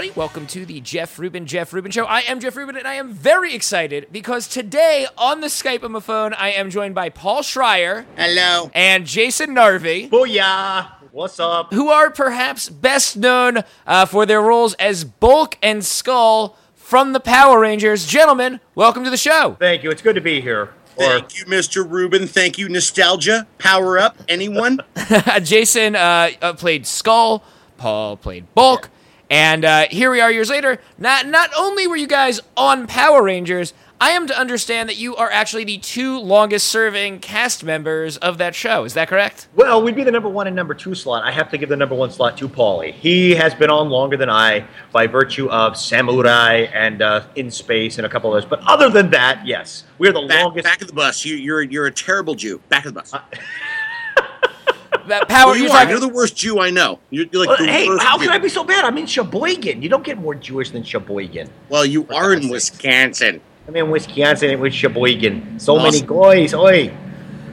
Hey, everybody, welcome to the Jeff Rubin, Jeff Rubin Show. I am Jeff Rubin, and I am very excited because today on the Skype on my phone, I am joined by Paul Schrier Hello. and Jason Narvy, Booyah! What's up? who are perhaps best known uh, for their roles as Bulk and Skull from the Power Rangers. Gentlemen, welcome to the show. Thank you. It's good to be here. Thank you, Mr. Rubin. Thank you, Nostalgia. Power up. Anyone? Jason uh, uh, played Skull, Paul played Bulk, and uh, here we are years later. Not not only were you guys on Power Rangers, I am to understand that you are actually the two longest serving cast members of that show. Is that correct? well, we'd be the number one and number two slot. I have to give the number one slot to Paulie. He has been on longer than I by virtue of Samurai and uh, In Space and a couple others. But other than that, yes, we're the Back, longest. back of the bus. You, you're you're a terrible Jew. Back of the bus. That Power. Well, you you're are. talking- You're the worst Jew I know. You're, you're like Well, the hey, worst how Jew. can I be so bad? I'm in Sheboygan. You don't get more Jewish than Sheboygan. Well, you are in sake. Wisconsin. I'm in Wisconsin and with Sheboygan. So Awesome. many goys. Oi.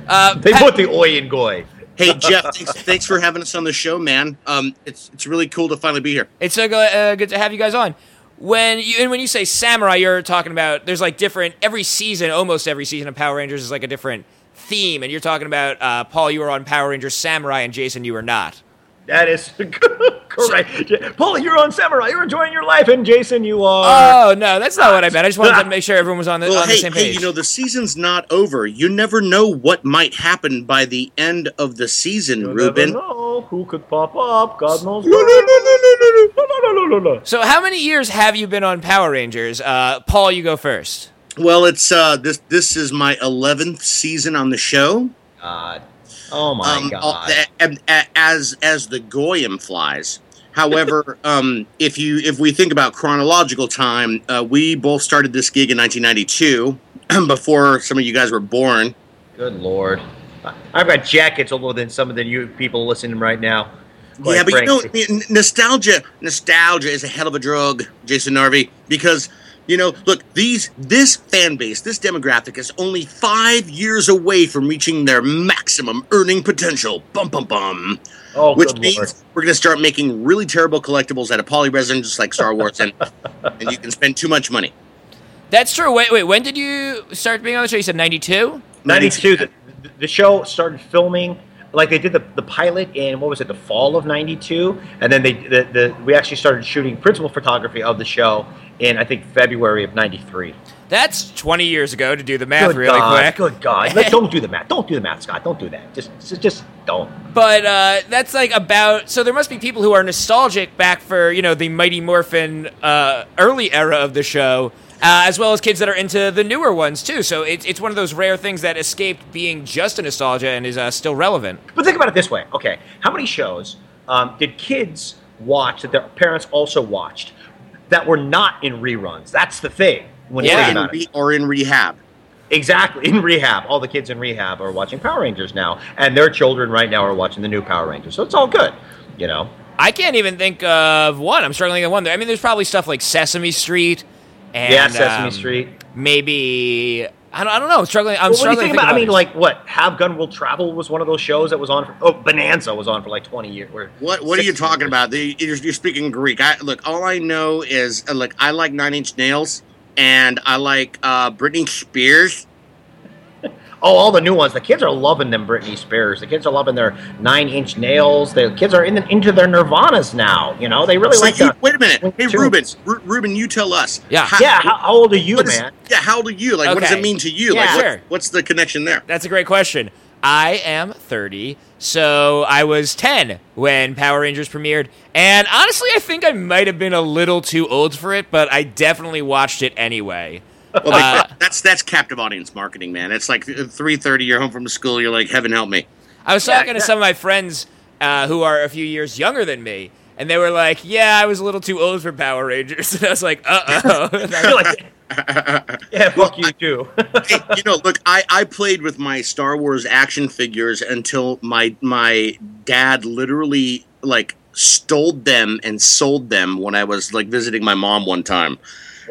uh, They Pa- put the oi in goy. Hey Jeff, thanks, thanks for having us on the show, man. Um, it's it's really cool to finally be here. It's so good, uh, good to have you guys on. When you and when you say samurai, you're talking about there's like different every season, almost every season of Power Rangers is like a different theme, and you're talking about uh, Paul. You were on Power Rangers Samurai, and Jason, you were not. That is correct. Paul, you're on Samurai. You're enjoying your life. And Jason, you are. Oh no, that's not what I meant. I just wanted to make sure everyone was on the, Well, on the hey, same hey, you know the season's not over. You never know what might happen by the end of the season, You Rubin. never know who could pop up. God knows. No, no, no, no, no, no, no. no, no, no, no, no. so how many years have you been on Power Rangers? Uh, Paul, you go first. Well, it's uh, this this is my eleventh season on the show. God. Oh my um, God. uh, a- as as the goyim flies. However, um, if you if we think about chronological time, uh, we both started this gig in 1992, before some of you guys were born. Good lord. I've got jackets older than some of the you people listening right now. Yeah, but you know, nostalgia nostalgia is a hell of a drug, Jason Narvy, because you know, look, these this fan base, this demographic is only five years away from reaching their maximum earning potential. Bum bum bum. oh, which good means lord. we're going to start making really terrible collectibles out of poly resin, just like Star Wars, and and you can spend too much money. That's true. Wait, wait. When did you start being on the show? You said ninety two. 92. The, the show started filming. Like they did the, the pilot in what was it the fall of '92, and then they the, the we actually started shooting principal photography of the show in I think February of '93. That's twenty years ago. To do the math Good really God, quick. good God! Let- don't do the math. Don't do the math, Scott. Don't do that. Just, just, just don't. But uh, that's like about. So there must be people who are nostalgic back for you know the Mighty Morphin uh, early era of the show, uh, as well as kids that are into the newer ones too. So it's it's one of those rare things that escaped being just a nostalgia and is uh, still relevant. But think about it this way. Okay, how many shows um, did kids watch that their parents also watched that were not in reruns? That's the thing. When you Yeah. in re- or in rehab. Exactly. In rehab. All the kids in rehab are watching Power Rangers now. And their children right now are watching the new Power Rangers. So it's all good. You know? I can't even think of one. I'm struggling at one. I mean, there's probably stuff like Sesame Street. And, yeah, Sesame um, Street. Maybe I don't. I don't know. I'm struggling. I'm Well, what do you struggling. think to about? I mean, others. like what? Have Gun Will Travel was one of those shows that was on. For, oh, Bonanza was on for like twenty years. Or What What are you talking years. about? The- You're, you're speaking Greek. I, look, all I know is uh, look. I like Nine Inch Nails, and I like uh, Britney Spears. Oh, all the new ones. The kids are loving them Britney Spears. The kids are loving their Nine Inch Nails. The kids are in the, into their Nirvanas now. You know, they really So like you- that. wait a minute. Hey, tunes. Rubin. Ru- Rubin, you tell us. Yeah. How- Yeah, how, how old are you, what is- man? yeah. How old are you? Like, what does it mean to you? Yeah, like, what- sure. what's the connection there? That's a great question. I am 30, so I was 10 when Power Rangers premiered. And honestly, I think I might have been a little too old for it, but I definitely watched it anyway. Well, Uh, that's that's captive audience marketing, man. It's like three thirty. You're home from school. You're like, heaven help me. I was Yeah, talking to yeah. some of my friends uh, who are a few years younger than me, and they were like, "Yeah, I was a little too old for Power Rangers." And I was like, "Uh oh." Like, yeah, fuck you too. hey, you know, look, I, I played with my Star Wars action figures until my my dad literally like stole them and sold them when I was like visiting my mom one time.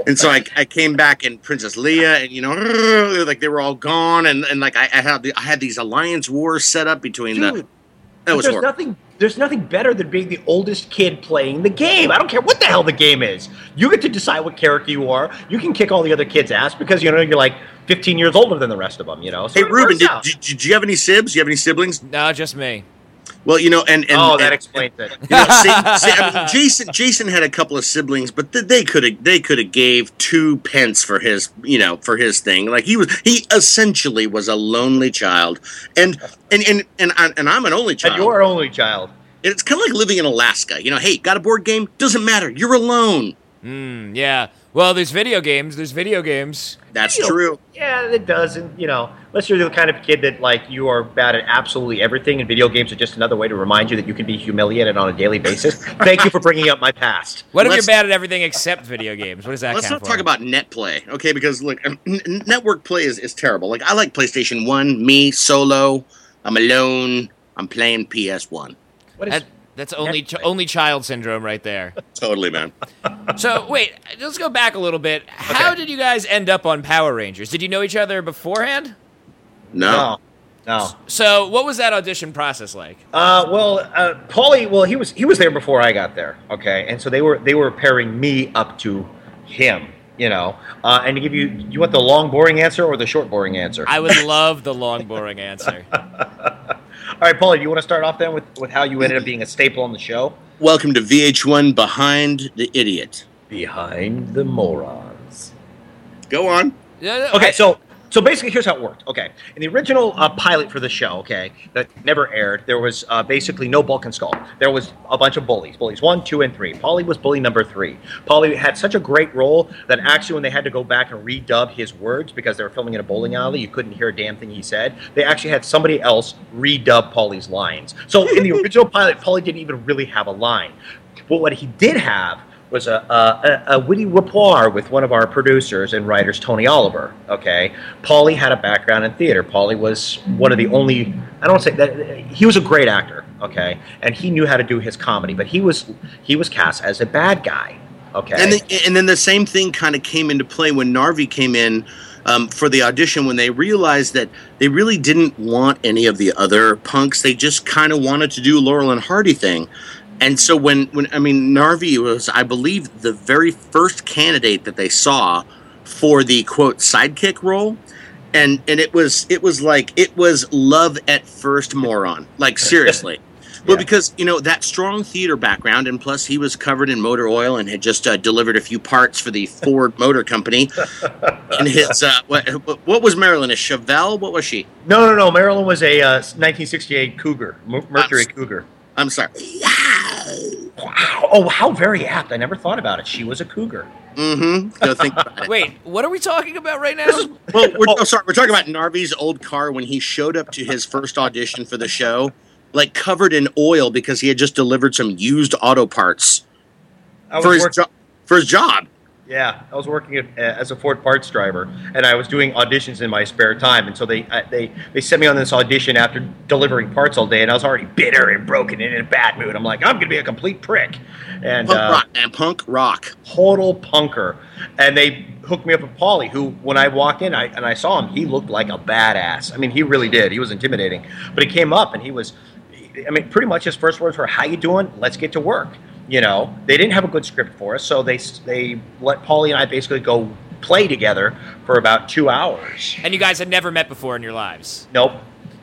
And so I, I came back and Princess Leia and you know like they were all gone and, and like I, I had the, I had these alliance wars set up between the Dude, That was there's horrible. nothing. There's nothing better than being the oldest kid playing the game. I don't care what the hell the game is. You get to decide what character you are. You can kick all the other kids' ass because you know you're like 15 years older than the rest of them. You know. So Hey Rubin, works did, did, did you have any sibs? Do you have any siblings? No, just me. Well, you know, and, and oh, that and- explains it. you know, see, see, I mean, Jason Jason had a couple of siblings, but th- they could have they could have gave two pence for his you know for his thing. Like he was he essentially was a lonely child, and and and and, I, and I'm an only And child. you're only child. it's kind of like living in Alaska. You know, hey, got a board game? Doesn't matter. You're alone. Mm, yeah. Well, there's video games. There's video games. That's You know, true. Yeah, it does. And, you know, unless you're the kind of kid that, like, you are bad at absolutely everything, and video games are just another way to remind you that you can be humiliated on a daily basis. Thank you for bringing up my past. What if Let's- you're bad at everything except video games? What does that Let's not for? talk about net play, okay? Because like n- n- network play is, is terrible. Like I like PlayStation One, me solo. I'm alone. I'm playing PS One. What is That, that's only ch- only child syndrome right there. Totally, man. So wait, let's go back a little bit. How Okay. did you guys end up on Power Rangers? Did you know each other beforehand? No. No. No. So what was that audition process like? Uh, well, uh, Paulie, well, he was he was there before I got there. Okay, and so they were they were pairing me up to him. You know, uh, and to give you, you want the long boring answer or the short boring answer? I would love the long, boring answer. All right, Paulie, do you want to start off then with with how you ended up being a staple on the show? Welcome to VH1 Behind the Idiot. Behind the morons. Go on. Yeah, yeah, Okay, I- so so basically, here's how it worked. Okay, in the original uh, pilot for the show, okay, that never aired, there was uh, basically no Bulk and Skull. There was a bunch of bullies, bullies one, two, and three. Paulie was bully number three. Paulie had such a great role that actually, when they had to go back and redub his words because they were filming in a bowling alley, you couldn't hear a damn thing he said. They actually had somebody else redub Paulie's lines. So in the original pilot, Paulie didn't even really have a line. But what he did have was a, a, a, witty rapport with one of our producers and writers, Tony Oliver. Okay, Paulie had a background in theater. Paulie was one of the only. I don't say that he was a great actor. Okay, and he knew how to do his comedy, but he was he was cast as a bad guy. Okay, And then, and then the same thing kind of came into play when Narvy came in um, for the audition when they realized that they really didn't want any of the other punks. They just kind of wanted to do Laurel and Hardy thing. And so when, when I mean Narvy was, I believe, the very first candidate that they saw for the quote sidekick role. And and it was it was like it was love at first moron. Like seriously. Well, Yeah. because you know that strong theater background, and plus he was covered in motor oil and had just uh, delivered a few parts for the Ford Motor Company. and his uh, what, what was Marilyn? A Chevelle? What was she? no, no, no. Marilyn was a uh, 1968 Cougar, Mer- Mercury Abs- Cougar. I'm sorry. Wow! Oh, how very apt. I never thought about it. She was a Cougar. Mm-hmm. Go think wait, what are we talking about right now? Well, we're, oh, sorry. We're talking about Narvy's old car when he showed up to his first audition for the show, like covered in oil because he had just delivered some used auto parts for his working- job. For his job. Yeah, I was working at, uh, as a Ford parts driver, and I was doing auditions in my spare time. And so they uh, they they sent me on this audition after delivering parts all day, and I was already bitter and broken and in a bad mood. I'm like, I'm gonna be a complete prick, and Punk uh, rock, man. Punk rock. total punker. And they hooked me up with Paulie, who when I walked in, I and I saw him, he looked like a badass. I mean, he really did. He was intimidating, but he came up and he was, I mean, pretty much his first words were, "How you doing? Let's get to work." You know, they didn't have a good script for us, so they they let Paulie and I basically go play together for about two hours. and you guys had never met before in your lives. Nope.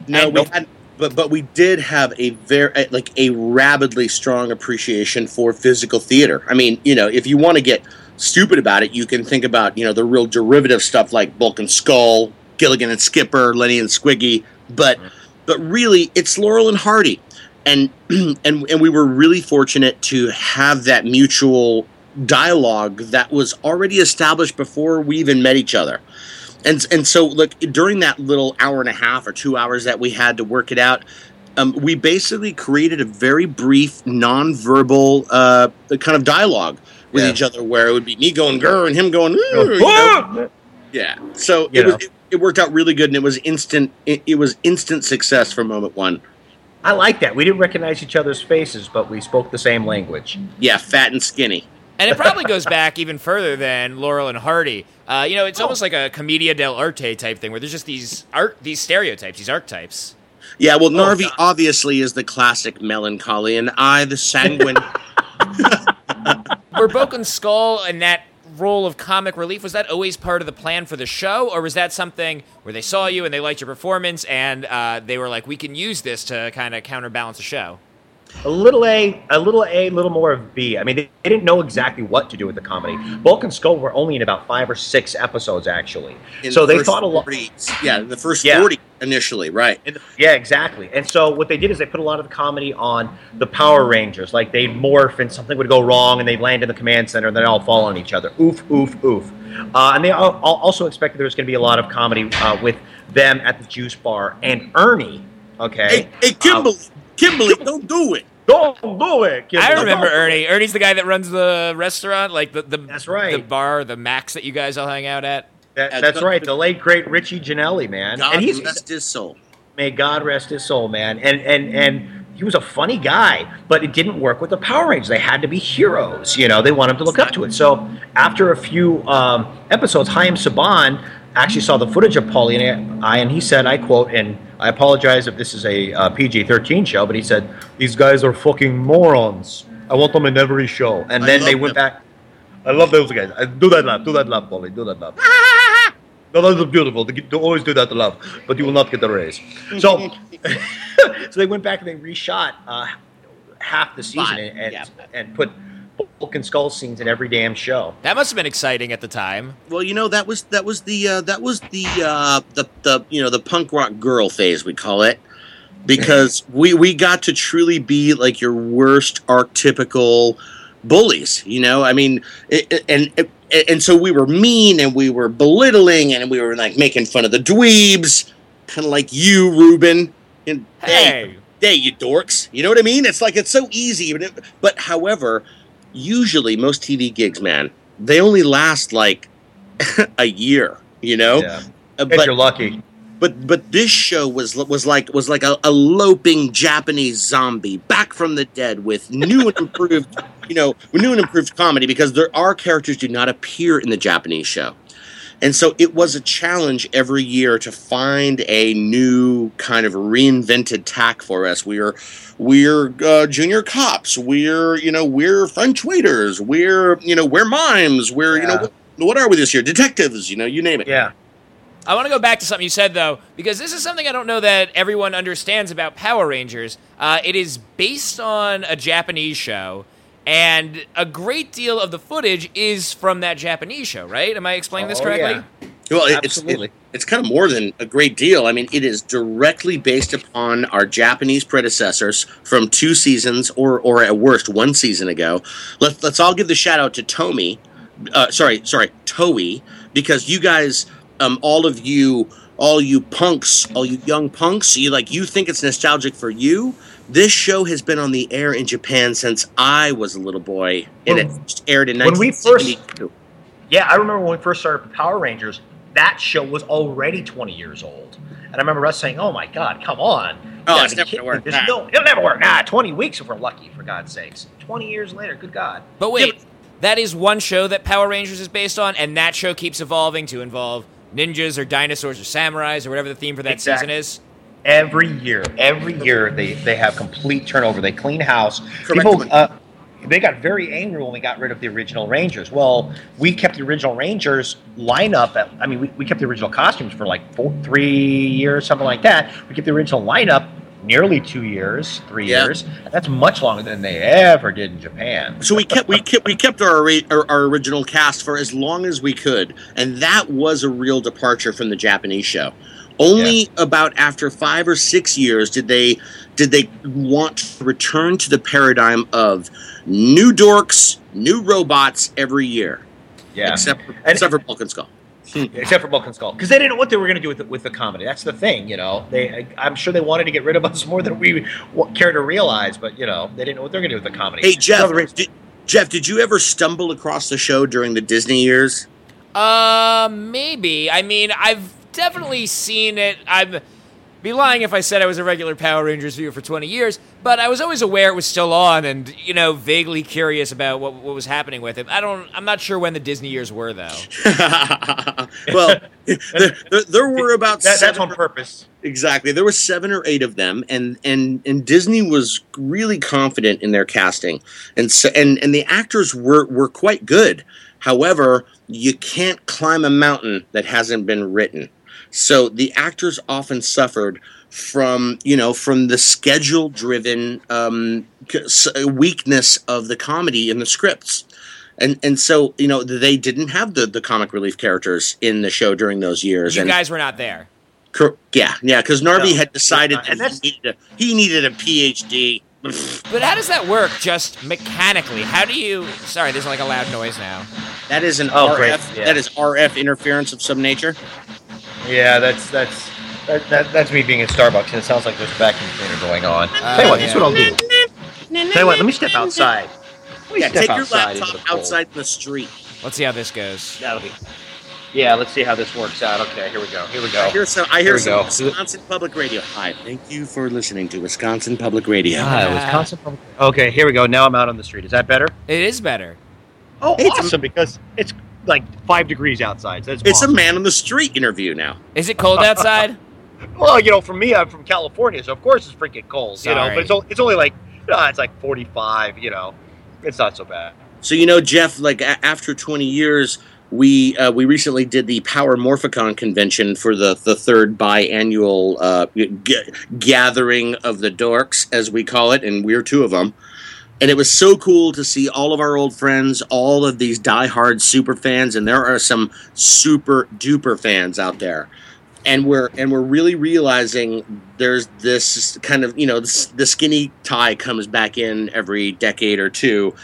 No, And we nope. had, but but we did have a very like a rabidly strong appreciation for physical theater. I mean, you know, if you want to get stupid about it, you can think about you know the real derivative stuff like Bulk and Skull, Gilligan and Skipper, Lenny and Squiggy, but but really it's Laurel and Hardy, and and and we were really fortunate to have that mutual dialogue that was already established before we even met each other and and so look during that little hour and a half or two hours that we had to work it out um, we basically created a very brief non-verbal uh, kind of dialogue with Yeah. each other where it would be me going grr and him going "Ooh," you know? yeah so it, was, it, it worked out really good and it was instant it, it was instant success from moment one I like that. We didn't recognize each other's faces, but we spoke the same language. yeah fat and skinny And it probably goes back even further than Laurel and Hardy. Uh, you know, it's Oh. almost like a commedia dell'arte type thing, where there's just these art, these stereotypes, these archetypes. Yeah, well, Narvy God. obviously is the classic melancholy, and I, the sanguine. Were Bulk and Skull and that role of comic relief was that always part of the plan for the show, or was that something where they saw you and they liked your performance and uh, they were like, we can use this to kind of counterbalance the show? A little A, a little A, a little more of B. I mean, they, they didn't know exactly what to do with the comedy. Bulk and Skull were only in about five or six episodes, actually. in so the they thought a lot. 40 Yeah, the first Yeah. 40 initially, right. In the- yeah, exactly. And so what they did is they put a lot of the comedy on the Power Rangers. Like they'd morph and something would go wrong and they'd land in the command center and they'd all fall on each other. Oof, oof, oof. Uh, and they al- al- also expected there was going to be a lot of comedy uh, with them at the juice bar and Ernie. Okay. Hey, hey Kimberly, Kimberly, don't do it. Don't do it. kid. I remember Don't- Ernie. Ernie's the guy that runs the restaurant, like the, the That's right. the bar, the Max that you guys all hang out at. That, that's God- right. The late great Richie Janelli, man. God and he's rest his soul. may God rest his soul, man. And and and he was a funny guy, but it didn't work with the Power Rangers. They had to be heroes, you know. They wanted to look up to it. So after a few um, episodes, Chaim Saban actually saw the footage of Paulie and I, and he said, I quote, and I apologize if this is a uh, PG-13 show, but he said, "These guys are fucking morons. I want them in every show." And I then they went them. back. I love those guys. I, do that laugh. Do that laugh, Paulie. Do that laugh. No, beautiful. They, they always do that to love, but you will not get the raise. So, so they went back and they reshot uh, half the season Five, and, yeah. and put Bulk and Skull scenes in every damn show. That must have been exciting at the time. Well, you know that was that was the uh, that was the uh, the the you know the punk rock girl phase we call it because we we got to truly be like your worst archetypical bullies. You know, I mean, it, it- and it, and so we were mean and we were belittling and we were like making fun of the dweebs, kind of like you, Rubin. And Hey, hey, you dorks. You know what I mean? It's like it's so easy. But, it- but however, usually most TV gigs, man, they only last like a year. You know, Yeah. Uh, If but you're lucky. but but this show was was like was like a, a loping Japanese zombie back from the dead with new and improved, you know, new and improved comedy because there are characters do not appear in the Japanese show. And so it was a challenge every year to find a new kind of reinvented tack for us. We're we're uh, junior cops. We're you know we're French waiters. We're you know we're mimes. We're you know what, what are we this year? Detectives. You know you name it. Yeah. I want to go back to something you said though, because this is something I don't know that everyone understands about Power Rangers. Uh, it is based on a Japanese show, and a great deal of the footage is from that Japanese show, right? Am I explaining this Oh, correctly? yeah. Well, it- it's it- it's kind of more than a great deal. I mean, it is directly based upon our Japanese predecessors from two seasons, or or at worst one season ago. Let's let's all give the shout out to Tomi, Uh, sorry, sorry, Toei, because you guys, um, all of you, all you punks, all you young punks, you like you think it's nostalgic for you. This show has been on the air in Japan since I was a little boy, and it When- aired in when we first- 1972. Yeah, I remember when we first started Power Rangers, that show was already 20 years old. And I remember us saying, oh my God, come on. You Oh, it's never gonna work. There's no, it'll never work. Nah, 20 weeks if we're lucky, for God's sakes. 20 years later, good God. But wait, that is one show that Power Rangers is based on, and that show keeps evolving to involve ninjas or dinosaurs or samurais or whatever the theme for that Exactly. season is. Every year, every year they, they have complete turnover. They clean house. Correct. People, uh, they got very angry when we got rid of the original Rangers. Well, we kept the original Rangers lineup. At, I mean, we, we kept the original costumes for like four, three years, something like that. We kept the original lineup nearly two years, three Yeah. years. That's much longer than they ever did in Japan. So we kept we kept we kept our, our our original cast for as long as we could, and that was a real departure from the Japanese show. Only about after five or six years did they did they want to return to the paradigm of new dorks, new robots every year, Yeah, except for, And- except for Bulk and Skull. except for Bulk and Skull, because they didn't know what they were going to do with the, with the comedy. That's the thing, you know. They, I'm sure they wanted to get rid of us more than we care to realize, but you know, they didn't know what they're going to do with the comedy. Hey Jeff, Another did, Jeff, did you ever stumble across the show during the Disney years? Uh, maybe. I mean, I've definitely seen it. I'm. be lying if I said I was a regular Power Rangers viewer for 20 years, but I was always aware it was still on and, you know, vaguely curious about what, what was happening with it. I don't, I'm not sure when the Disney years were, though. well, there, there, there were about That, that's seven on purpose. Exactly. There were seven or eight of them, and and and Disney was really confident in their casting, and so and and the actors were were quite good. However, you can't climb a mountain that hasn't been written. So the actors often suffered from you know from the schedule driven um, weakness of the comedy in the scripts. And, and so you know they didn't have the, the comic relief characters in the show during those years. You and guys were not there. Cor- Yeah, yeah, because Narvy No, had decided and that that's- he needed, a, he needed a PhD. But how does that work just mechanically? How do you. Sorry, there's like a loud noise now. That is an Oh, RF. great, yeah. That is RF interference of some nature. Yeah, that's that's that, that, that's me being at Starbucks, and it sounds like there's a vacuum cleaner going on. Uh, Tell you what, this is what I'll do. Tell you what, let me step outside. Let me Yeah, step take your outside into laptop the outside in the street. Let's see how this goes. That'll be. Yeah, let's see how this works out. Okay, here we go. Here we go. I hear some. I Here hear we some go. Wisconsin Public Radio. Hi, thank you for listening to Wisconsin Public Radio. Ah, Wisconsin. Public- Okay, here we go. Now I'm out on the street. Is that better? It is better. Oh, It's a- awesome! because it's like five degrees outside. So that's It's a man on the street interview now. Is it cold outside? Well, you know, for me, I'm from California, so of course it's freaking cold. You know, but it's only, it's only like uh, it's like 45. You know, it's not so bad. So you know, Jeff, like a- after 20 years, we uh, we recently did the Power Morphicon convention for the the third biannual uh, g- gathering of the dorks, as we call it, and we're two of them. And it was so cool to see all of our old friends, all of these diehard super fans, and there are some super duper fans out there. And we're and we're really realizing there's this kind of you know this, the skinny tie comes back in every decade or two,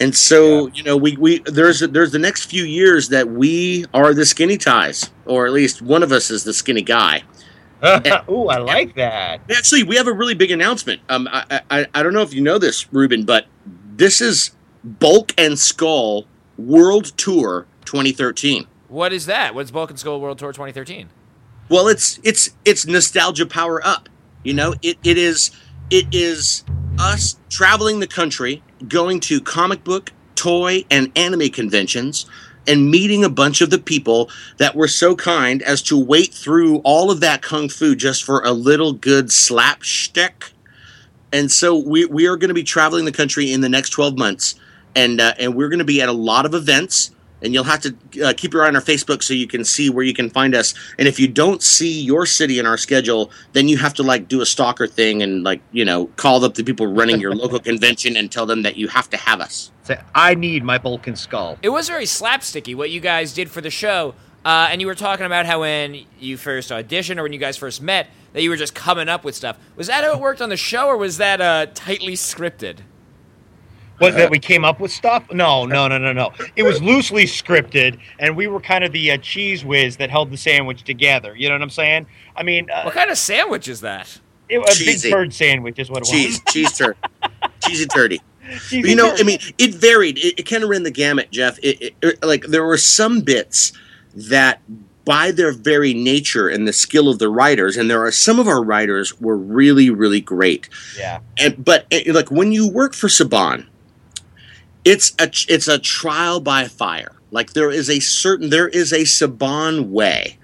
and so you know we, we there's there's the next few years that we are the skinny ties, or at least one of us is the skinny guy. Ooh, I like that. Actually, we have a really big announcement. Um, I, I I don't know if you know this, Rubin, but this is Bulk and Skull World Tour 2013. What is that? What's Bulk and Skull World Tour 2013? Well, it's it's it's nostalgia power up. You know, it, it is it is us traveling the country, going to comic book, toy, and anime conventions, and meeting a bunch of the people that were so kind as to wait through all of that kung fu just for a little good slapstick. And so we we are going to be traveling the country in the next twelve months, and uh, and we're going to be at a lot of events. And you'll have to uh, keep your eye on our Facebook so you can see where you can find us. And if you don't see your city in our schedule, then you have to like do a stalker thing and like you know call up the people running your local convention and tell them that you have to have us. Say, I need my Bulk and skull. It was very slapsticky what you guys did for the show. Uh, and you were talking about how when you first auditioned or when you guys first met, that you were just coming up with stuff. Was that how it worked on the show, or was that uh, tightly scripted? Was that we came up with stuff? No, no, no, no, no. It was loosely scripted, and we were kind of the uh, cheese whiz that held the sandwich together. You know what I'm saying? I mean, uh, What kind of sandwich is that? it, a Cheesy. big bird sandwich is what it was. Cheese, cheese turd, cheesy turdy. Was. But, you know, I mean, it varied. It, it kind of ran the gamut, Jeff. It, it- it- like there were some bits that, by their very nature and the skill of the writers, and there are some of our writers were really, really great. yeah, And but eh, like when you work for Saban, it's a it's a trial by fire. Like there is a certain there is a Saban way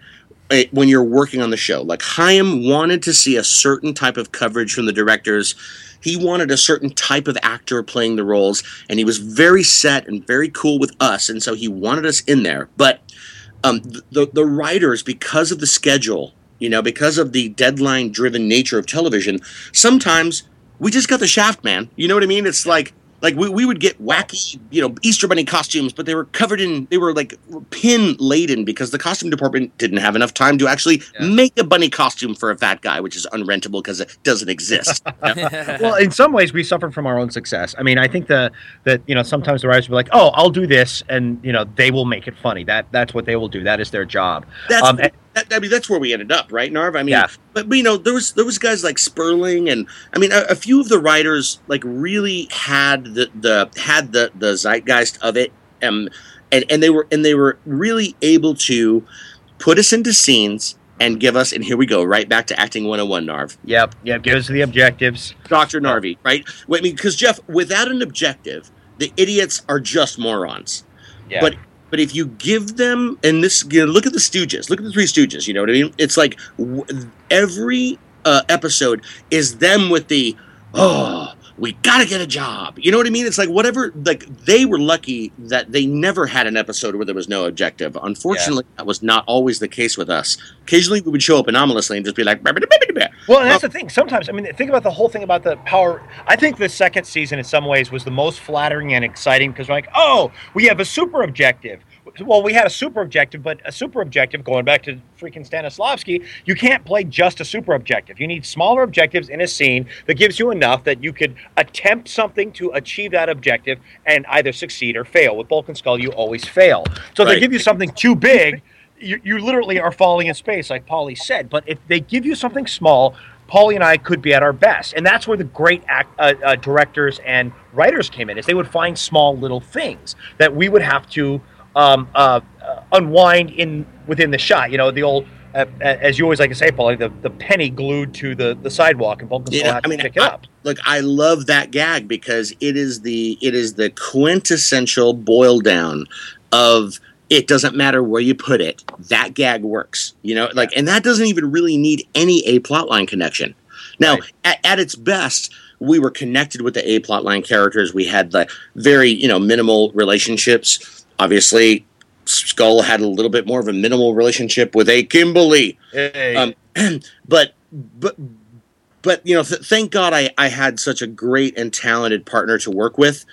eh, when you're working on the show. Like Chaim wanted to see a certain type of coverage from the directors. He wanted a certain type of actor playing the roles, and he was very set and very cool with us, and so he wanted us in there. But um, the the writers, because of the schedule, you know, because of the deadline driven nature of television, sometimes we just got the shaft, man. You know what I mean? It's like like we, we would get wacky, you know, Easter bunny costumes, but they were covered in they were like pin laden because the costume department didn't have enough time to actually Yeah. make a bunny costume for a fat guy, which is unrentable because it doesn't exist. well, in some ways, we suffered from our own success. I mean, I think the that you know sometimes the writers will be like, "Oh, I'll do this," and you know they will make it funny. That that's what they will do. That is their job. That's Um, that, I mean that's where we ended up, right, Narv? I mean, Yeah. but, but you know there was there was guys like Sperling and I mean a, a few of the writers like really had the the had the the zeitgeist of it, um, and and they were and they were really able to put us into scenes and give us. And here we go, right back to acting 101, Narv. Yep, yep. Give us the objectives. Dr. Narvy, right? Wait, I mean, because Jeff, without an objective, the idiots are just morons. Yeah. But but if you give them, and this, you know, look at the Stooges, look at the Three Stooges. You know what I mean? It's like w- every uh, episode is them with the oh. We gotta get a job. You know what I mean? It's like whatever. Like they were lucky that they never had an episode where there was no objective. Unfortunately, that was not always the case with us. Occasionally, we would show up anomalously and just be like, Well, and that's the thing. Sometimes, I mean, think about the whole thing about the power. I think the second season, in some ways, was the most flattering and exciting because we're like, oh, we have a super objective. Well, we had a super objective, but a super objective, going back to freaking Stanislavski, you can't play just a super objective. You need smaller objectives in a scene that gives you enough that you could attempt something to achieve that objective and either succeed or fail. With Bulk and Skull, you always fail. So if they give you something too big, you, you literally are falling in space, like Paulie said. But if they give you something small, Paulie and I could be at our best, and that's where the great act, uh, uh, directors and writers came in. Is they would find small little things that we would have to um, uh, unwind in within the shot. You know, the old. Uh, as you always like to say, Paulie, the, the penny glued to the, the sidewalk, and Vulcan Yeah, I mean, to pick it up. look i love that gag because it is the it is the quintessential boil down of it doesn't matter where you put it that gag works you know like and that doesn't even really need any a plotline connection now Right. at, at its best we were connected with the a plotline characters we had the very you know minimal relationships obviously skull had a little bit more of a minimal relationship with a kimberly. Hey. um, but but but you know th- thank god I, I had such a great and talented partner to work with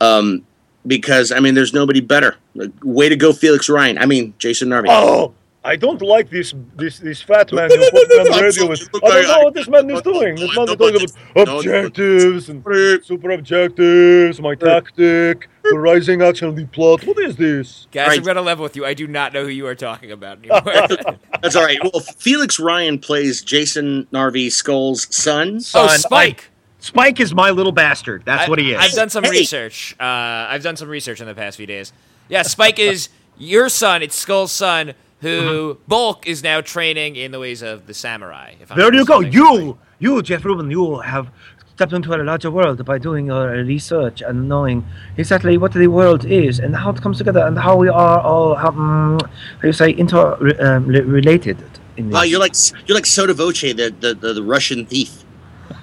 um, because i mean there's nobody better. Like, way to go felix ryan. I mean jason narvy. Oh, I don't like this this this fat man who put me on the radio with. I don't know what this man is doing. This man is talking about objectives and super objectives, my tactic, the rising action of the plot. What is this? Guys, Right. I'm gonna level with you. I do not know who you are talking about anymore. that's all right well felix ryan plays jason narvy skull's son oh, Son, Spike. Spike is my little bastard. That's I- what he is. I've done some Hey. research. Uh, I've done some research in the past few days. Yeah, Spike is your son. It's Skull's son, who Bulk is now training in the ways of the samurai. If I'm There you go. understanding You, you, Jeff Rubin, you have stepped into a larger world by doing your research and knowing exactly what the world is and how it comes together and how we are all, how, um, how you say, interrelated. um. In wow you're like you're like sotto voce the, the, the, the russian thief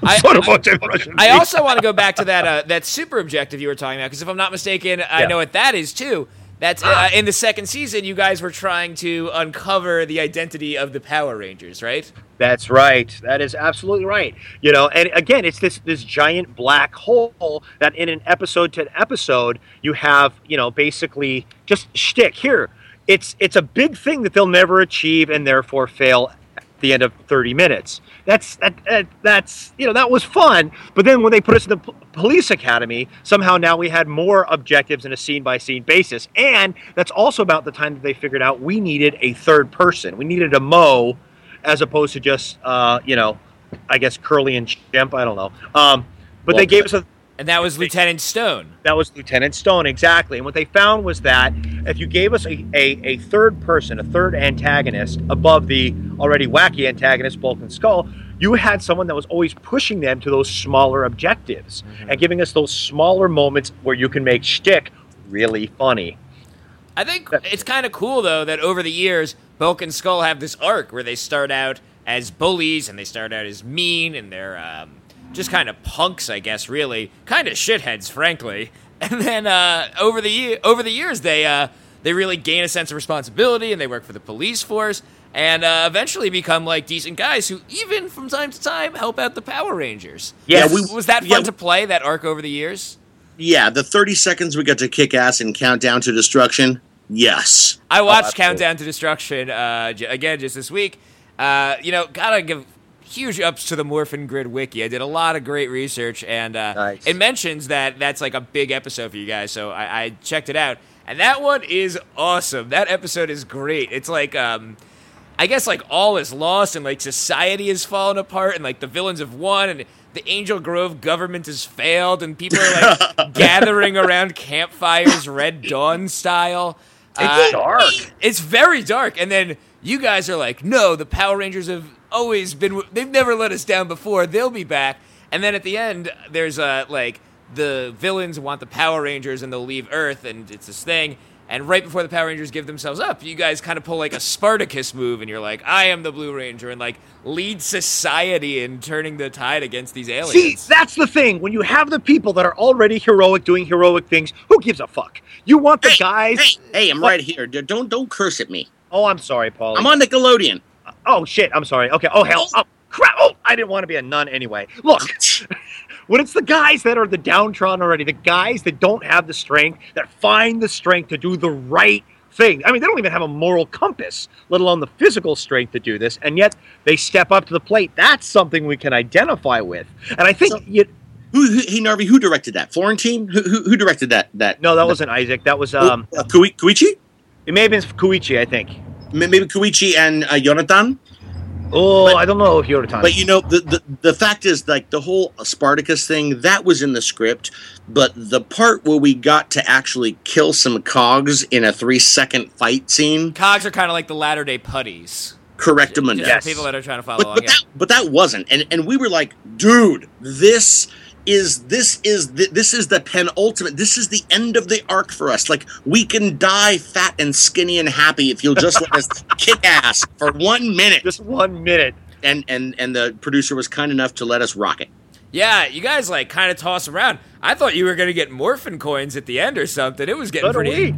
I, Sort of I- I'm Russian I speak. also want to go back to that uh, that super objective you were talking about because if I'm not mistaken, I know what that is too. That's uh, in the second season. You guys were trying to uncover the identity of the Power Rangers, right? That's right. That is absolutely right. You know, and again, it's this this giant black hole that in an episode to an episode you have, you know, basically just shtick. Here, it's it's a big thing that they'll never achieve and therefore fail the end of 30 minutes. That's that, that that's you know that was fun. But then when they put us in the p- police academy, somehow now we had more objectives in a scene by scene basis, and that's also about the time that they figured out we needed a third person. We needed a Moe as opposed to just uh, you know, I guess Curly and Shemp. I don't know. Um, but they gave us a And that was Lieutenant Stone. that was Lieutenant Stone exactly. And what they found was that if you gave us a, a, a third person, a third antagonist above the already wacky antagonist, Bulk and Skull, you had someone that was always pushing them to those smaller objectives and giving us those smaller moments where you can make shtick really funny. I think it's kind of cool though that over the years, Bulk and Skull have this arc where they start out as bullies and they start out as mean and they're um, just kind of punks, I guess. Really, kind of shitheads, frankly. And then uh, over the over the years, they uh, they really gain a sense of responsibility and they work for the police force and uh, eventually become like decent guys who even from time to time help out the Power Rangers. Yes. Yeah, we- Was that fun yeah, to play that arc over the years? yeah the 30 seconds we got to kick ass and count down to destruction yes I watched absolutely. Countdown to Destruction uh, j- again just this week. Uh, you know, gotta give huge ups to the Morphin Grid wiki. I did a lot of great research, and uh, Nice. it mentions that that's like a big episode for you guys. So I, I checked it out, and that one is awesome. That episode is great. It's like. Um, I guess like all is lost and like society is fallen apart and like the villains have won and the Angel Grove government has failed and people are like gathering around campfires, Red Dawn style. It's Uh, dark. it's very dark, and then You guys are like, no, the Power Rangers have always been. They've never let us down before. They'll be back. And then at the end, there's a like the villains want the Power Rangers and they'll leave Earth, and it's this thing. And right before the Power Rangers give themselves up, you guys kind of pull like a Spartacus move, and you're like, "I am the Blue Ranger," and like lead society in turning the tide against these aliens. See, that's the thing. When you have the people that are already heroic, doing heroic things, who gives a fuck? You want the Hey, guys. Hey, hey, I'm What? right here. Don't don't curse at me. Oh, I'm sorry, Paul. I'm on Nickelodeon. Oh shit, I'm sorry. Okay. Oh hell. Oh crap. Oh, I didn't want to be a nun anyway. Look, when it's the guys that are the downtrodden already, the guys that don't have the strength, that find the strength to do the right thing. I mean, they don't even have a moral compass, let alone the physical strength to do this, and yet they step up to the plate. That's something we can identify with. And I think So- you, Who, who hey Narvy? Who directed that? Florentine? Who who, who directed that? That no, that wasn't Isaac. That was um, uh, Kui- Koichi? it may have been Koichi, I think. M- Maybe Koichi and uh, Jonathan. Oh, But- I don't know if you're the. But you know, the, the the fact is, like the whole Spartacus thing, that was in the script. But the part where we got to actually kill some cogs in a three second fight scene, Cogs are kind of like the latter day putties. correct them Just Yes. for people that are trying to follow but, along. but yeah. that but that wasn't and and we were like dude this is this is the, this is the penultimate this is the end of the arc for us like we can die fat and skinny and happy if you'll just let us kick ass for one minute just one minute. and and and the producer was kind enough to let us rock it Yeah, you guys like kind of toss around. I thought you were gonna get morphin coins at the end or something. It was getting So do pretty.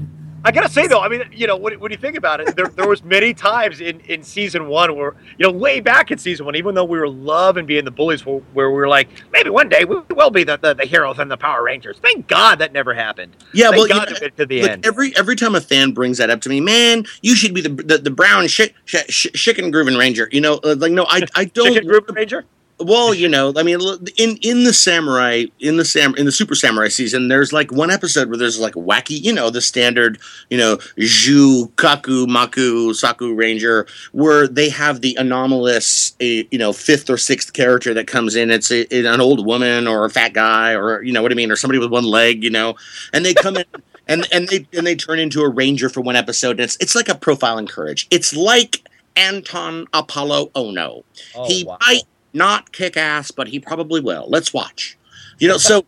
I gotta say though, I mean, you know, when, when you think about it, there, there was many times in, in season one where, you know, way back in season one, even though we were loving being the bullies, where, where we were like, maybe one day we will be the, the, the heroes and the Power Rangers. Thank God that never happened. yeah Thank well God you know, to the look, end. every every time a fan brings that up to me man you should be the the, the brown shit sh- sh- chicken grooving ranger you know uh, like no i i don't Chicken Group Ranger. Well, you know, I mean, in in the samurai, in the sam, in the super samurai season, there's like one episode where there's like wacky, you know, the standard, you know, Ju Kaku Maku Saku Ranger, where they have the anomalous, eh, you know, fifth or sixth character that comes in. It's a, an old woman or a fat guy or you know what I mean, or somebody with one leg, you know, and they come in. And, and they and they turn into a ranger for one episode. And it's it's like a profile in courage. It's like Anton Apollo Ono Oh, he wow. might not kick ass, but he probably will. Let's watch. You know, so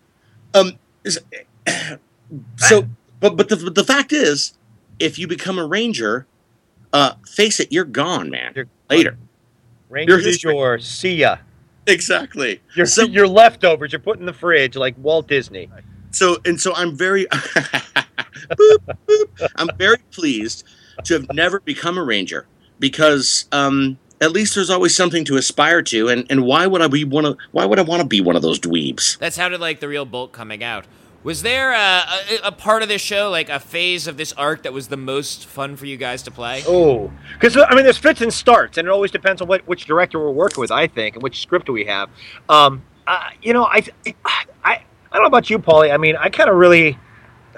um, so but but the the fact is, if you become a ranger, uh, face it, you're gone, man. You're- Later. Rangers Your is your see ya. Exactly. Your, So- your leftovers you're put in the fridge like Walt Disney. So and so, I'm very, boop, boop. I'm very pleased to have never become a ranger because um, at least there's always something to aspire to, and and why would I be one of why would I want to be one of those dweebs? That sounded like the real Bulk coming out. Was there a, a, a part of this show, like a phase of this arc, that was the most fun for you guys to play? Oh, because I mean, there's fits and starts, and it always depends on what which director we're working with. I think, and which script we have. Um, uh, you know, I, I, I don't know about you, Paulie. I mean, I kind of really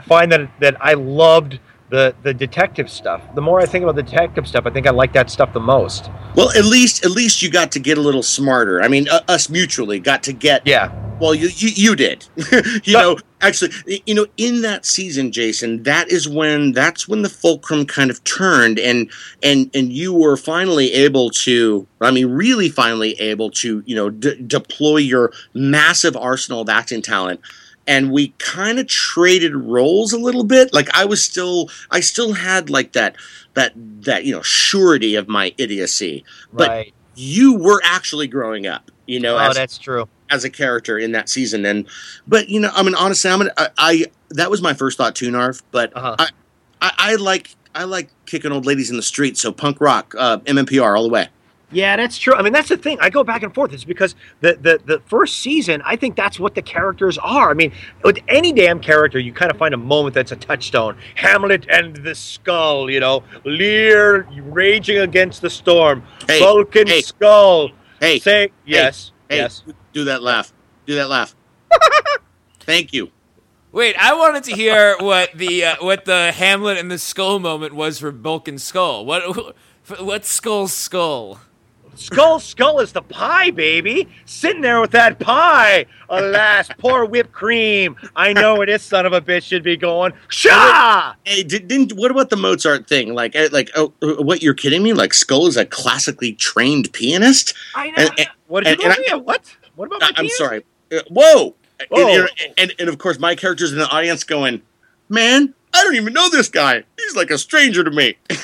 find that that I loved the the detective stuff. The more I think about the detective stuff, I think I like that stuff the most. Well, at least at least you got to get a little smarter. I mean, uh, us mutually got to get. Yeah, Well, you you, you did. you No. know, actually, you know, in that season, Jason, that is when that's when the fulcrum kind of turned, and and and you were finally able to. I mean, really, finally able to, you know, d- deploy your massive arsenal of acting talent. And we kind of traded roles a little bit. Like I was still, I still had like that, that, that you know, surety of my idiocy. But right. you were actually growing up, you know, oh, as, that's true. as a character in that season. And but you know, I mean, honestly, I'm gonna, I, I that was my first thought too, Narv. But Uh-huh. I, I, I like I like kicking old ladies in the street. So punk rock, uh, MMPR all the way. Yeah, that's true. I mean, that's the thing. I go back and forth. It's because the, the the first season, I think that's what the characters are. I mean, with any damn character, you kind of find a moment that's a touchstone. Hamlet and the Skull, you know, Lear raging against the storm, Hey, Vulcan hey, Skull. Hey, Say yes, hey, yes. do that laugh. Do that laugh. Thank you. Wait, I wanted to hear what the uh, what the Hamlet and the skull moment was for Bulk and Skull. What what Skull's skull? Skull Skull is the pie, baby. Sitting there with that pie. Alas, poor whipped cream. I know where this son of a bitch should be going. Sha! Hey, did, didn't what about the Mozart thing? Like, eh, like, oh, uh, what? You're kidding me? Like, Skull is a classically trained pianist. I know. And- and- what did you and- call me? What? What about my I- I'm penis? sorry. Uh, Whoa! Whoa. And, and, and of course, my character's in the audience going, "Man, I don't even know this guy. He's like a stranger to me."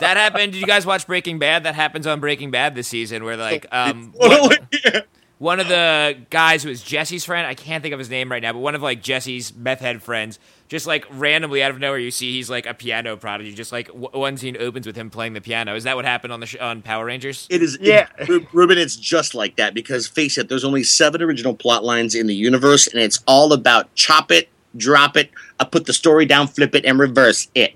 That happened. Did you guys watch Breaking Bad? That happens on Breaking Bad this season, where like um Well, one, yeah. one of the guys who was Jesse's friend, I can't think of his name right now, but one of like Jesse's meth head friends, just like randomly out of nowhere, you see he's like a piano prodigy. Just like w- one scene opens with him playing the piano. Is that what happened on the sh- on Power Rangers? It is, Yeah. it- Ru- Rubin. It's just like that because face it, there's only seven original plot lines in the universe, and it's all about chop it, drop it, I put the story down, flip it, and reverse it.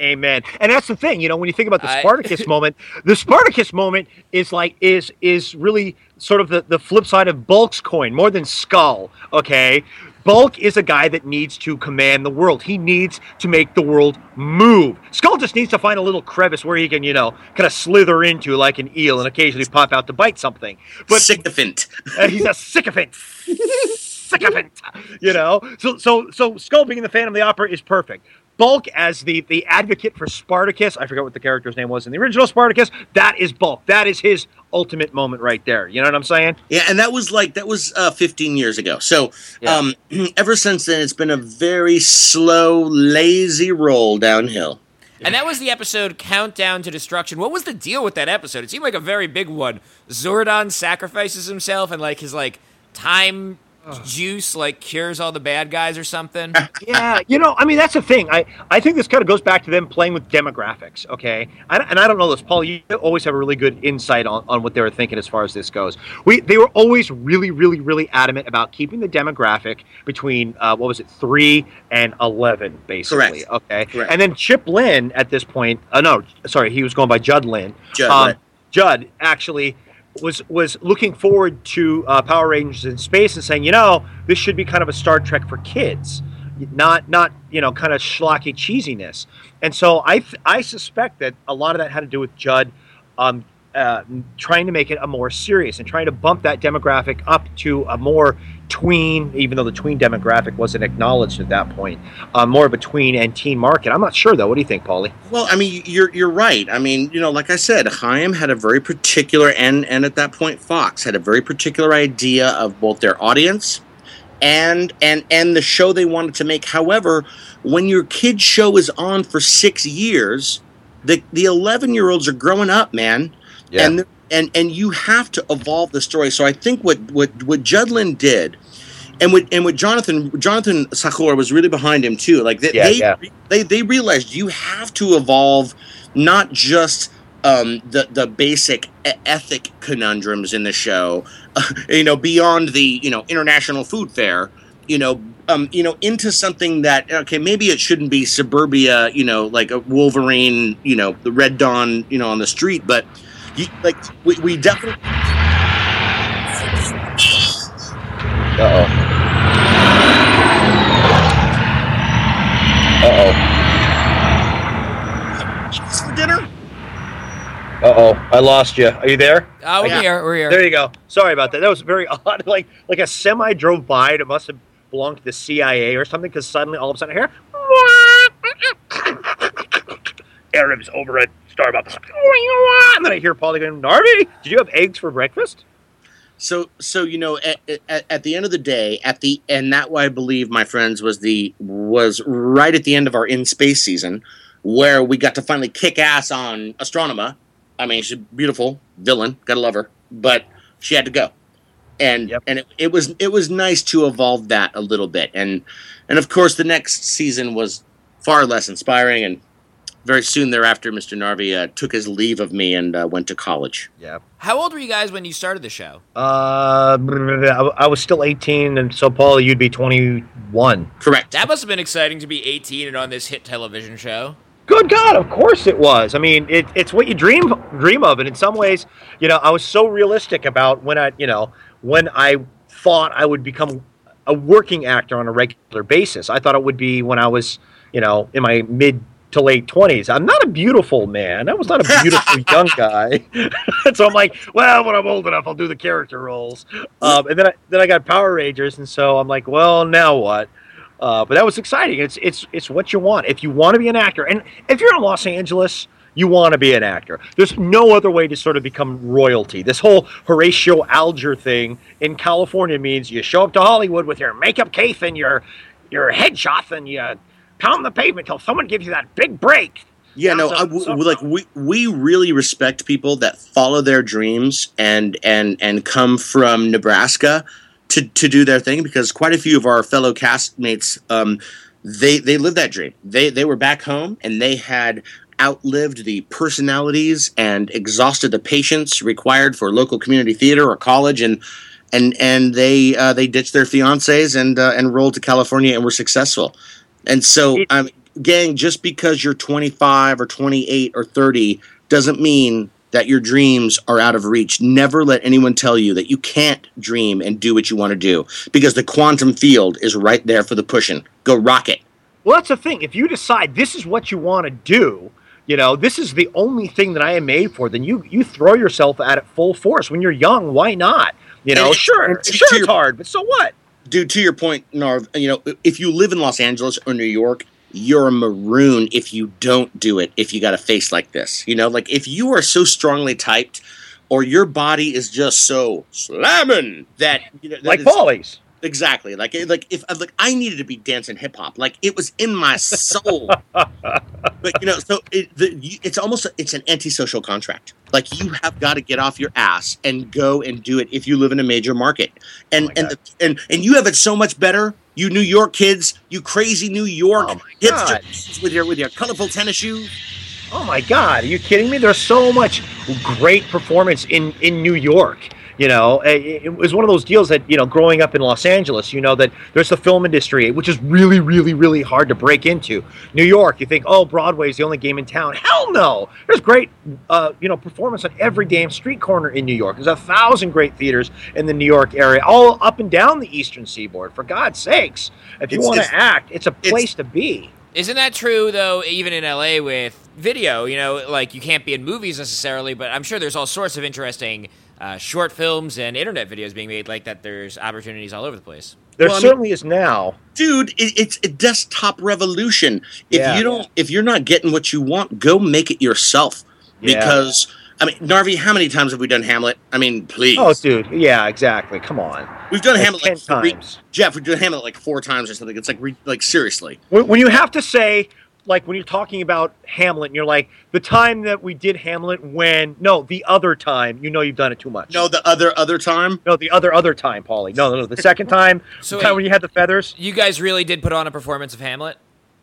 Amen. And that's the thing, you know, when you think about the I- Spartacus moment, the Spartacus moment is like is is really sort of the, the flip side of Bulk's coin, more than Skull. Okay. Bulk is a guy that needs to command the world. He needs to make the world move. Skull just needs to find a little crevice where he can, you know, kind of slither into like an eel and occasionally pop out to bite something. But Sycophant. uh, he's a sycophant. sycophant. You know? So so so Skull being in the Phantom of the Opera is perfect. Bulk as the the advocate for Spartacus, I forgot what the character's name was in the original Spartacus, that is Bulk. That is his ultimate moment right there. You know what I'm saying? Yeah, and that was like that was uh, 15 years ago. So, Yeah. um, ever since then, it's been a very slow, lazy roll downhill. And that was the episode Countdown to Destruction. What was the deal with that episode? It seemed like a very big one. Zordon sacrifices himself and like his like time juice like cures all the bad guys or something. yeah, you know, I mean, that's the thing. I, I think this kind of goes back to them playing with demographics, okay? I, and I don't know this, Paul. You always have a really good insight on, on what they were thinking as far as this goes. We They were always really, really, really adamant about keeping the demographic between, uh, what was it, 3 and 11, basically. Correct. Okay. Correct. And then Chip Lynn at this point, uh, no, sorry, he was going by Judd Lynn. Judd, Um, right. Judd actually was was looking forward to uh, Power Rangers in space and saying, you know, this should be kind of a Star Trek for kids, not not you know kind of schlocky cheesiness. And so I I suspect that a lot of that had to do with Judd. Um, uh, trying to make it a more serious and trying to bump that demographic up to a more tween, even though the tween demographic wasn't acknowledged at that point, uh, more of a tween and teen market. I'm not sure though. What do you think, Paulie? Well, I mean, you're you're right. I mean, you know, like I said, Chaim had a very particular, and and at that point, Fox had a very particular idea of both their audience and and and the show they wanted to make. However, when your kid show is on for six years, the the eleven year olds are growing up, man, and and and you have to evolve the story. So I think what what what Judd Lynn did. And what and what Jonathan Jonathan Tzachor was really behind him too. Like they Yeah, they, yeah. they they realized you have to evolve not just um, the the basic ethic conundrums in the show, you know, beyond the you know international food fair, you know, um, you know, into something that okay, maybe it shouldn't be suburbia, you know, like a Wolverine, you know, the Red Dawn, you know, on the street, but you, like we, we definitely Uh oh. Uh oh. for dinner. Uh oh. I lost you. Are you there? Oh, we're Yeah. here. We're here. There you go. Sorry about that. That was very odd. Like like a semi drove by. It must have belonged to the CIA or something. Because suddenly, all of a sudden, I hear Arabs over at Starbucks. And then I hear Paulie going, "Narvy, did you have eggs for breakfast?" So, so you know, at, at, at the end of the day, at the and that why I believe my friends was the was right at the end of our in space season, where we got to finally kick ass on Astronema. I mean, she's a beautiful villain, gotta love her, but she had to go, and Yep. and it, it was it was nice to evolve that a little bit, and and of course the next season was far less inspiring, and very soon thereafter, Mr. Narvy uh, took his leave of me and uh, went to college. Yeah. How old were you guys when you started the show? Uh, I I was still 18, and so Paul, you'd be 21. Correct. That must have been exciting to be 18 and on this hit television show. Good God, of course it was. I mean, it, it's what you dream dream of, and in some ways, you know, I was so realistic about when I, you know, when I thought I would become a working actor on a regular basis. I thought it would be when I was, you know, in my mid to late twenties. I'm not a beautiful man. I was not a beautiful young guy. so I'm like, well, when I'm old enough, I'll do the character roles. Um, and then I, then I got Power Rangers, and so I'm like, well, now what? Uh, but that was exciting. It's it's it's what you want. If you want to be an actor, and if you're in Los Angeles, you want to be an actor. There's no other way to sort of become royalty. This whole Horatio Alger thing in California means you show up to Hollywood with your makeup case and your your headshot, and you pound the pavement till someone gives you that big break. Yeah, no, I, w- like we we really respect people that follow their dreams and and and come from Nebraska to to do their thing because quite a few of our fellow castmates um they they lived that dream. They they were back home and they had outlived the personalities and exhausted the patience required for local community theater or college and and and they uh, they ditched their fiancés and uh, and rolled to California and were successful. And so, um, gang, just because you're 25 or 28 or 30 doesn't mean that your dreams are out of reach. Never let anyone tell you that you can't dream and do what you want to do because the quantum field is right there for the pushing. Go rock it. Well, that's the thing. If you decide this is what you want to do, you know, this is the only thing that I am made for, then you you throw yourself at it full force. When you're young, why not? You know, And- sure, and sure it's hard, but so what? Dude, to your point, Narv, you know, if you live in Los Angeles or New York, you're a maroon if you don't do it, if you got a face like this. You know, like if you are so strongly typed or your body is just so slamming that, you know, that Like Paulie's. Exactly. Like like if uh, like I needed to be dancing hip hop. Like it was in my soul. but you know, so it, the, it's almost it's an antisocial contract. Like you have got to get off your ass and go and do it if you live in a major market. And Oh and the, and and you have it so much better. You New York kids, you crazy New York Oh my hipster God. kids with your with your colorful tennis shoes. Oh my God, are you kidding me? There's so much great performance in in New York. You know, it, it was one of those deals that you know, growing up in Los Angeles, you know that there's the film industry, which is really, really, really hard to break into. New York, you think, oh, Broadway's the only game in town. Hell no! There's great, uh, you know, performance on every damn street corner in New York. There's a thousand great theaters in the New York area, all up and down the Eastern Seaboard. For God's sakes, if you want to act, it's a it's- place to be. Isn't that true though? Even in LA with video, you know, like you can't be in movies necessarily, but I'm sure there's all sorts of interesting uh, short films and internet videos being made like that. There's opportunities all over the place. There Well, I mean- certainly is now. Dude, it, it's a desktop revolution. If Yeah. you don't if you're not getting what you want, go make it yourself. Yeah. Because I mean, Narvy, how many times have we done Hamlet? I mean, please. Oh, dude. Yeah, exactly. Come on. We've done Like Hamlet like 10 three- times. Jeff, we've done Hamlet like four times or something. It's like re- like seriously. When, when you have to say, like, when you're talking about Hamlet, and you're like, the time that we did Hamlet when, no, the other time, you know you've done it too much. No, the other other time. No, the other, other time, Paulie. No, no, no. The second time, So the time wait. when you had the feathers. You guys really did put on a performance of Hamlet.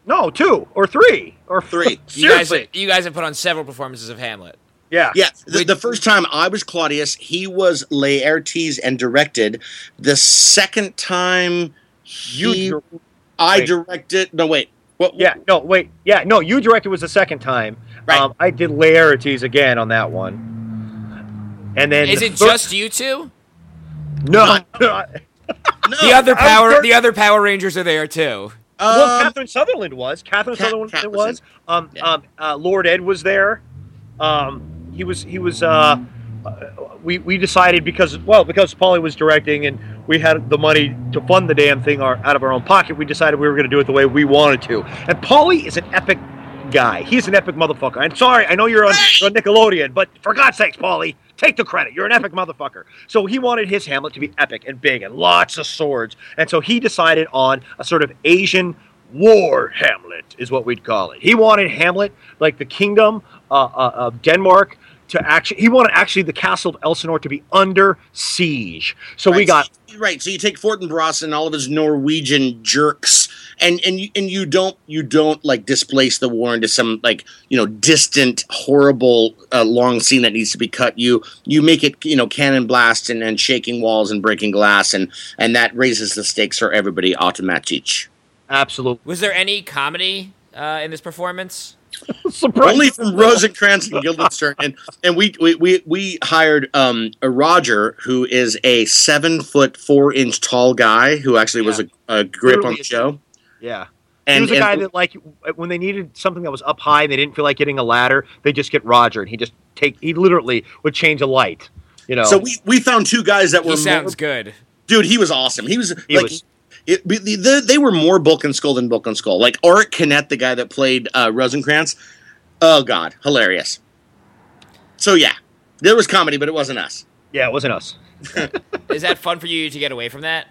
No, two or three or Three. You guys, Seriously. you guys have put on several performances of Hamlet. yeah. Yeah, the, Wait. the first time I was Claudius, he was Laertes and directed. The second time You, he, dir- I wait. directed. No, wait. What? yeah, no, wait. Yeah, no, you directed was the second time. Right. Um, I did Laertes again on that one. And then Is the it thir- just you two? no? No. The other power, the other Power Rangers are there too. well, Um, Catherine Sutherland was. Catherine Cat- Sutherland Cat was was. Um, Yeah. um, uh, Lord Ed was there. Um, he was. He was. Uh, uh, we we decided because well because Paulie was directing and we had the money to fund the damn thing our, out of our own pocket. We decided we were going to do it the way we wanted to. And Paulie is an epic guy. He's an epic motherfucker. I'm sorry. I know you're on, you're on Nickelodeon, but for God's sakes, Paulie, take the credit. You're an epic motherfucker. So he wanted his Hamlet to be epic and big and lots of swords. And so he decided on a sort of Asian war Hamlet, is what we'd call it. He wanted Hamlet, like the kingdom uh, uh, of Denmark, to actually, he wanted actually the castle of Elsinore to be under siege. So we got right. So you take Fortinbras and all of his Norwegian jerks, and and you and you don't you don't like displace the war into some like you know distant horrible uh, long scene that needs to be cut. You you make it you know cannon blast and, and shaking walls and breaking glass, and and that raises the stakes for everybody automatic. Absolutely. Was there any comedy uh, in this performance? surprise. Only from Rosencrantz and Guildenstern, and and we we we, we hired um, a Roger who is a seven foot four inch tall guy who actually was a, a grip on the is- show. Yeah. he was a and- guy that like when they needed something that was up high and they didn't feel like getting a ladder, they just get Roger and he just take he literally would change a light. You know, so we we found two guys that were He sounds more, good. dude. He was awesome. He was He like. was- It, the, the, they were more Bulk and Skull than Bulk and Skull. Like Art Kinnett, the guy that played uh, Rosencrantz. Oh God, hilarious. So yeah, there was comedy, but it wasn't us. yeah, it wasn't us. Is that fun for you to get away from that?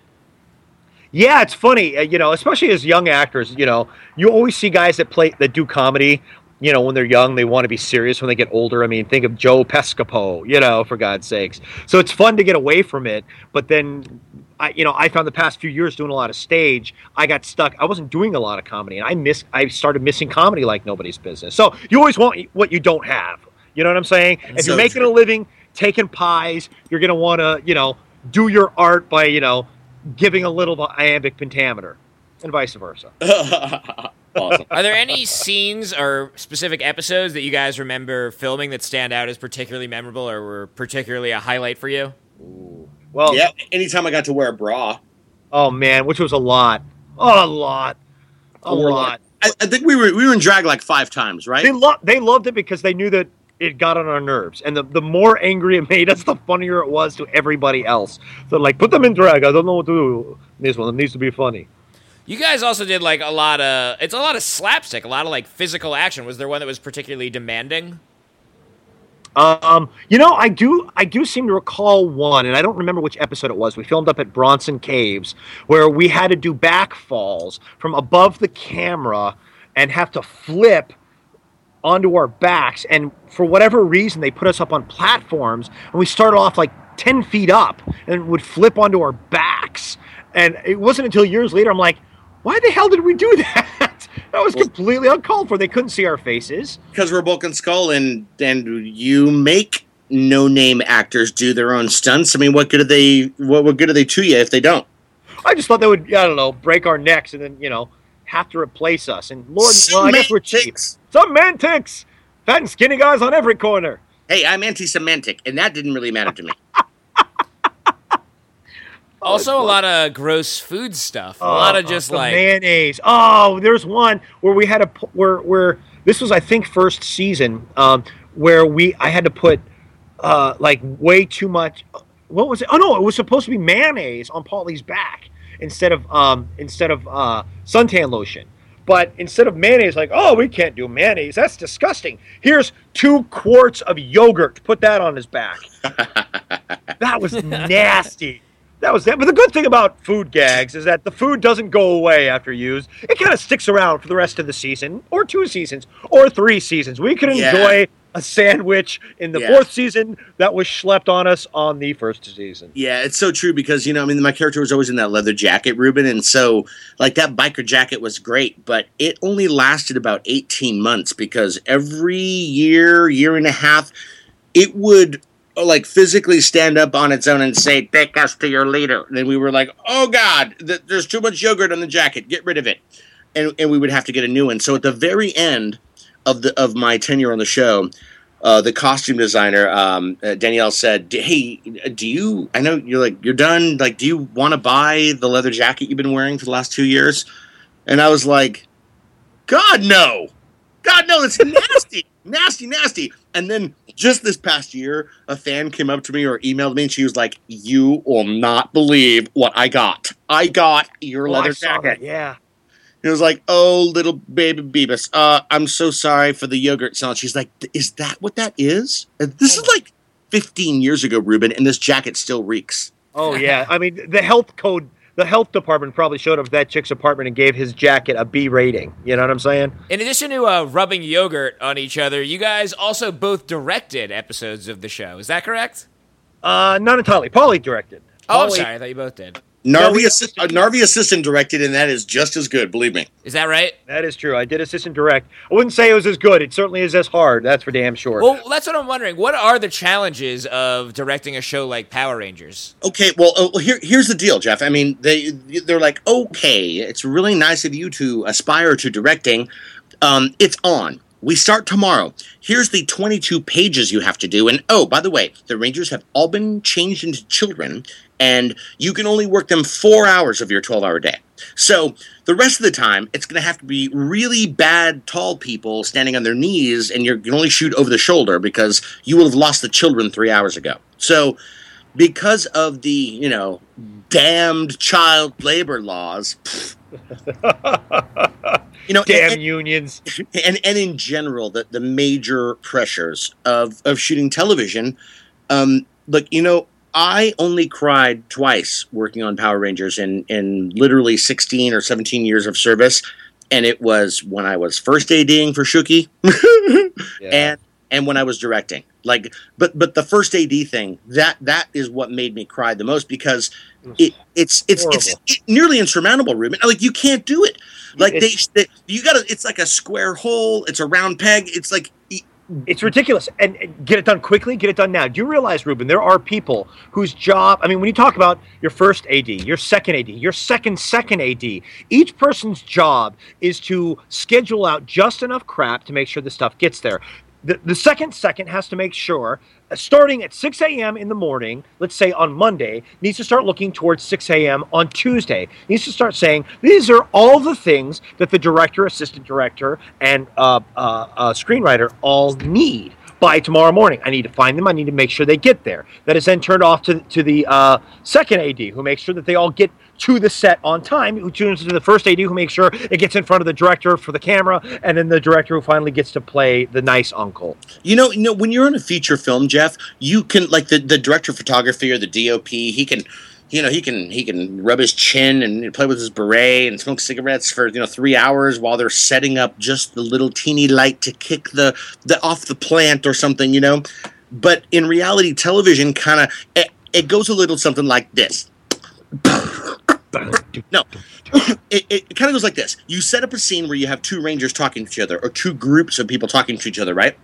Yeah, it's funny, uh, you know, especially as young actors. You know, you always see guys that play that do comedy. You know, when they're young, they want to be serious. When they get older, I mean, think of Joe Piscopo. You know, for God's sakes. So it's fun to get away from it. But then, I, you know, I found the past few years doing a lot of stage, I got stuck. I wasn't doing a lot of comedy, and I miss. I started missing comedy like nobody's business. So you always want what you don't have. You know what I'm saying? If so you're making true. a living taking pies, you're gonna want to, you know, do your art by, you know, giving a little iambic pentameter, and vice versa. awesome. Are there any scenes or specific episodes that you guys remember filming that stand out as particularly memorable or were particularly a highlight for you? Well, yeah, anytime I got to wear a bra, oh man, which was a lot, oh, a lot, a Or lot. I, I think we were we were in drag like five times, right? They loved they loved it because they knew that it got on our nerves, and the, the more angry it made us, the funnier it was to everybody else. So like, put them in drag. I don't know what to do. This one it needs to be funny. You guys also did like a lot of it's a lot of slapstick, a lot of like physical action. Was there one that was particularly demanding? Um, you know, I do I do seem to recall one, and I don't remember which episode it was. We filmed up at Bronson Caves where we had to do back falls from above the camera and have to flip onto our backs. And for whatever reason, they put us up on platforms, and we started off like ten feet up and would flip onto our backs. And it wasn't until years later I'm like, why the hell did we do that? That was completely uncalled for. They couldn't see our faces. because we're Bulk and Skull, and and you make no name actors do their own stunts. I mean, what good are they? What, what good are they to you if they don't? I just thought they would, I don't know, break our necks and then, you know, have to replace us. And Lord, well, I guess we're cheap. Semantics. Semantics! Fat and skinny guys on every corner. Hey, I'm anti-Semitic, and that didn't really matter to me. Also, a lot of gross food stuff. A lot of just the like mayonnaise. Oh, there's one where we had a where, where, this was, I think, first season, um, where we, I had to put, uh, like, way too much, what was it? Oh, no, it was supposed to be mayonnaise on Paulie's back instead of, um, instead of, uh, suntan lotion. But instead of mayonnaise, like, oh, we can't do mayonnaise. That's disgusting. Here's two quarts of yogurt. Put that on his back. that was nasty. That was that. But the good thing about food gags is that the food doesn't go away after used. It kind of sticks around for the rest of the season, or two seasons, or three seasons. We can Yeah. enjoy a sandwich in the Yeah. fourth season that was schlepped on us on the first season. Yeah, it's so true because you know, I mean, my character was always in that leather jacket, Rubin, and so like that biker jacket was great, but it only lasted about eighteen months because every year, year and a half, it would like physically stand up on its own and say, "Take us to your leader." And then we were like, "Oh God, th- there's too much yogurt on the jacket. Get rid of it," and and we would have to get a new one. So at the very end of the of my tenure on the show, uh, the costume designer um, uh, Danielle said, "Hey, do you? I know you're like you're done. Like, do you want to buy the leather jacket you've been wearing for the last two years?" And I was like, "God no, God no, it's nasty, nasty, nasty." And then just this past year, a fan came up to me or emailed me, and she was like, "You will not believe what I got. I got your Oh, leather jacket." Yeah. It was like, "Oh, little baby Beavis, uh, I'm so sorry for the yogurt smell." She's like, "Is that what that is?" This is like 15 years ago, Rubin, and this jacket still reeks. Oh yeah. I mean, the health code, the health department probably showed up at that chick's apartment and gave his jacket a B rating. You know what I'm saying? In addition to uh, rubbing yogurt on each other, you guys also both directed episodes of the show. Is that correct? Uh, not entirely. Paulie directed. Oh, I'm sorry. I thought you both did. Narvy, we- assi- uh, Narvy assistant directed, and that is just as good. Believe me. Is that right? That is true. I did assistant direct. I wouldn't say it was as good. It certainly is as hard. That's for damn sure. Well, that's what I'm wondering. What are the challenges of directing a show like Power Rangers? Okay, well, uh, here, here's the deal, Jeff. I mean, they they're like, okay, it's really nice of you to aspire to directing. Um, it's on. We start tomorrow. Here's the 22 pages you have to do. And oh, by the way, the Rangers have all been changed into children, and you can only work them four hours of your 12 hour day. So the rest of the time, it's going to have to be really bad, tall people standing on their knees, and you're, you can only shoot over the shoulder because you will have lost the children three hours ago. So, because of the you know damned child labor laws, you know, Damn and, unions. and and in general, the the major pressures of of shooting television, um, look, you know, I only cried twice working on Power Rangers in in literally 16 or 17 years of service, and it was when I was first ADing for Shuki, and and when I was directing. Like, but but the first AD thing that that is what made me cry the most because it it's it's it's it, nearly insurmountable, Rubin. Like you can't do it. Like they, they you gotta. It's like a square hole. It's a round peg. It's like It's ridiculous. And, and get it done quickly, get it done now. Do you realize, Rubin, there are people whose job, I mean, when you talk about your first AD, your second AD, your second second AD, each person's job is to schedule out just enough crap to make sure the stuff gets there. The, the second second has to make sure, uh, starting at 6 a.m. in the morning, let's say on Monday, needs to start looking towards 6 a.m. on Tuesday. Needs to start saying, these are all the things that the director, assistant director, and uh, uh, uh, screenwriter all need by tomorrow morning. I need to find them. I need to make sure they get there. That is then turned off to, to the uh, second AD, who makes sure that they all get to the set on time. Who tunes to the first AD, who makes sure it gets in front of the director for the camera, and then the director who finally gets to play the nice uncle. You know, you know, when you're in a feature film, Jeff, you can like the, the director of photography or the DOP. He can, you know, he can he can rub his chin and play with his beret and smoke cigarettes for you know three hours while they're setting up just the little teeny light to kick the the off the plant or something. You know, but in reality, television kind of it, it goes a little something like this. No, it, it kind of goes like this. You set up a scene where you have two rangers talking to each other, or two groups of people talking to each other, right?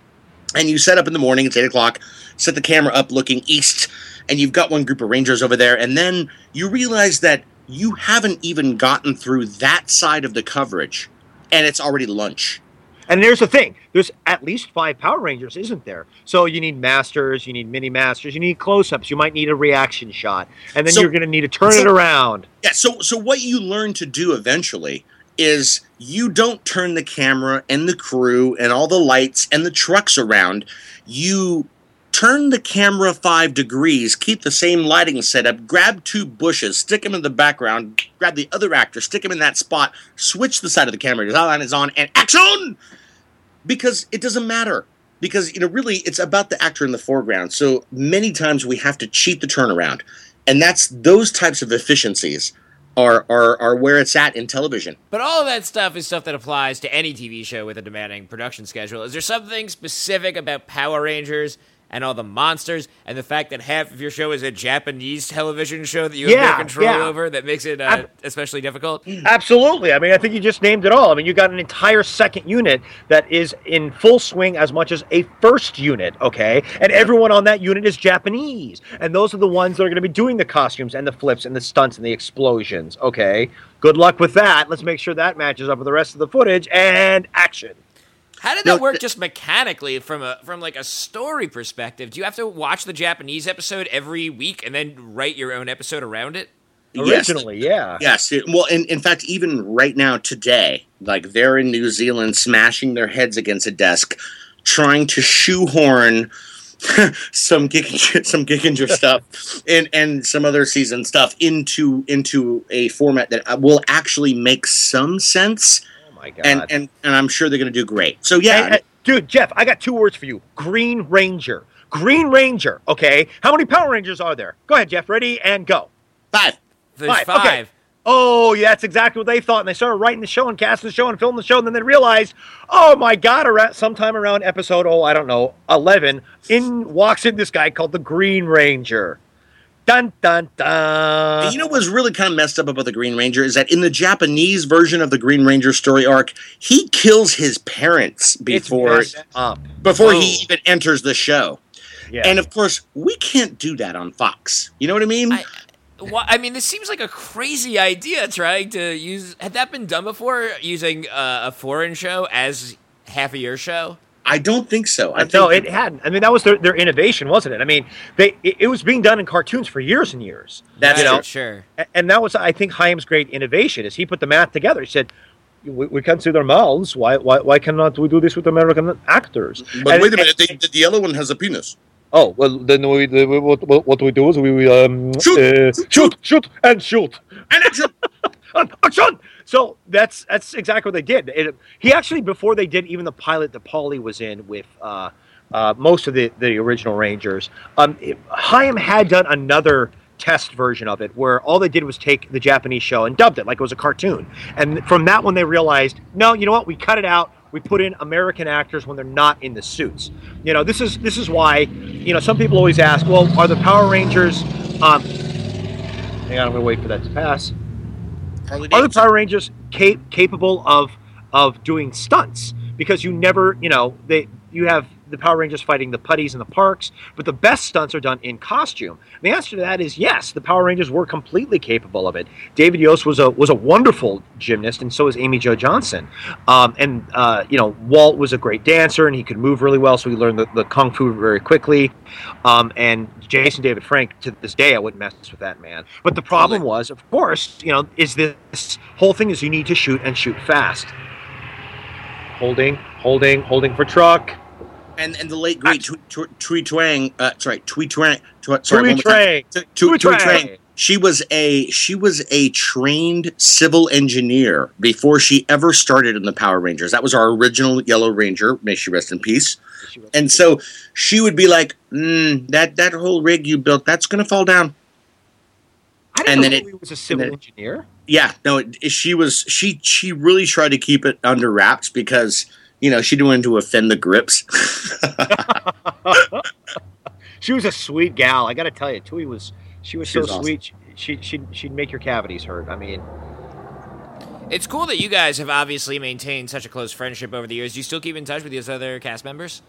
And you set up in the morning, it's eight o'clock, set the camera up looking east, and you've got one group of rangers over there, and then you realize that you haven't even gotten through that side of the coverage, and it's already lunch. And there's the thing: there's at least five Power Rangers, isn't there? So you need masters, you need mini masters, you need close-ups, you might need a reaction shot, and then So- you're going to need to turn so- it around. Yeah, so so what you learn to do eventually is you don't turn the camera and the crew and all the lights and the trucks around. You turn the camera five degrees, keep the same lighting setup, grab two bushes, stick them in the background, grab the other actor, stick him in that spot, switch the side of the camera, the outline is on, and action! Because it doesn't matter. Because, you know, really, it's about the actor in the foreground. So many times we have to cheat the turnaround. And that's those types of efficiencies are, are, are where it's at in television. But all of that stuff is stuff that applies to any TV show with a demanding production schedule. Is there something specific about Power Rangers and all the monsters and the fact that half of your show is a Japanese television show that you have Yeah, no control yeah. over that makes it uh, especially difficult? Absolutely. I mean, I think you just named it all. I mean, you got an entire second unit that is in full swing as much as a first unit, okay? And everyone on that unit is Japanese. And those are the ones that are going to be doing the costumes and the flips and the stunts and the explosions, okay? Good luck with that. Let's make sure that matches up with the rest of the footage and action. How did No, that work th- just mechanically from a from like a story perspective? Do you have to watch the Japanese episode every week and then write your own episode around it? Yes. Originally, yeah. Yes. it- well, in, in fact, even right now, today, like they're in New Zealand smashing their heads against a desk, trying to shoehorn some Gokaiger, some Gokaiger stuff and, and some other season stuff into into a format that uh, will actually make some sense. My God. And, and, and I'm sure they're going to do great. So, yeah. Hey, hey, dude, Jeff, I got two words for you Green Ranger. Green Ranger, okay? How many Power Rangers are there? Go ahead, Jeff. Ready and go. five. There's Five, five. okay. Oh, yeah, that's exactly what they thought. And they started writing the show and casting the show and filming the show. And then they realized, oh my God, around, sometime around episode, oh, I don't know, 11, in walks in this guy called the Green Ranger. Dun, dun, dun. You know what's really kind of messed up about the Green Ranger is that in the Japanese version of the Green Ranger story arc, he kills his parents before before Oh. he even enters the show. Yeah. And of course, we can't do that on Fox. You know what I mean? I, wha- I mean, this seems like a crazy idea trying to use. Had that been done before, using uh, a foreign show as half of your show? I don't think so. I no, it hadn't. I mean, that was their, their innovation, wasn't it? I mean, they it, it was being done in cartoons for years and years. That's you know, sure. And that was, I think, Chaim's great innovation is he put the math together. He said, "We, we can see their mouths. Why, why, why cannot we do this with American actors?" But And- wait a minute, and- the, the yellow one has a penis. oh well, then we, the, we what, what what we do is we, we um, Shoot! uh, shoot, shoot, and shoot. And action! And action! So that's that's exactly what they did. It, he actually, before they did even the pilot that Paulie was in with uh, uh, most of the, the original Rangers, um, it, Chaim had done another test version of it where all they did was take the Japanese show and dubbed it like it was a cartoon. And from that one, they realized, no, you know what? We cut it out. We put in American actors when they're not in the suits. You know, this is this is why. You know, some people always ask, well, are the Power Rangers? Um, hang on, I'm gonna wait for that to pass Harley are the. Power Rangers cap- capable of of doing stunts? Because you never, you know, they you have the Power Rangers fighting the putties in the parks, but the best stunts are done in costume. The answer to that is yes. The Power Rangers were completely capable of it. David Yost was a was a wonderful gymnast, and so was Amy Jo Johnson. Um, and uh, you know, Walt was a great dancer, and he could move really well, so he learned the, the kung fu very quickly. Um, and Jason David Frank, to this day, I wouldn't mess with that man. But the problem was, of course, you know, is this whole thing is you need to shoot and shoot fast. Holding, holding, holding for truck. And and the late great Thuy Twang. Uh, sorry, Thuy Twang. Thuy, sorry, Thuy. Trang. She was a she was a trained civil engineer before she ever started in the Power Rangers. That was our original Yellow Ranger. May she rest in peace. And so she would be like, mm, "That that whole rig you built, that's going to fall down." I didn't and know then he was a civil then- engineer. Yeah, no, it, she was she she really tried to keep it under wraps because you know she didn't want to offend the grips. She was a sweet gal. I got to tell you, Thuy was. She was She so was awesome. sweet. She she she'd make your cavities hurt. I mean, It's cool that you guys have obviously maintained such a close friendship over the years. Do you still keep in touch with these other cast members?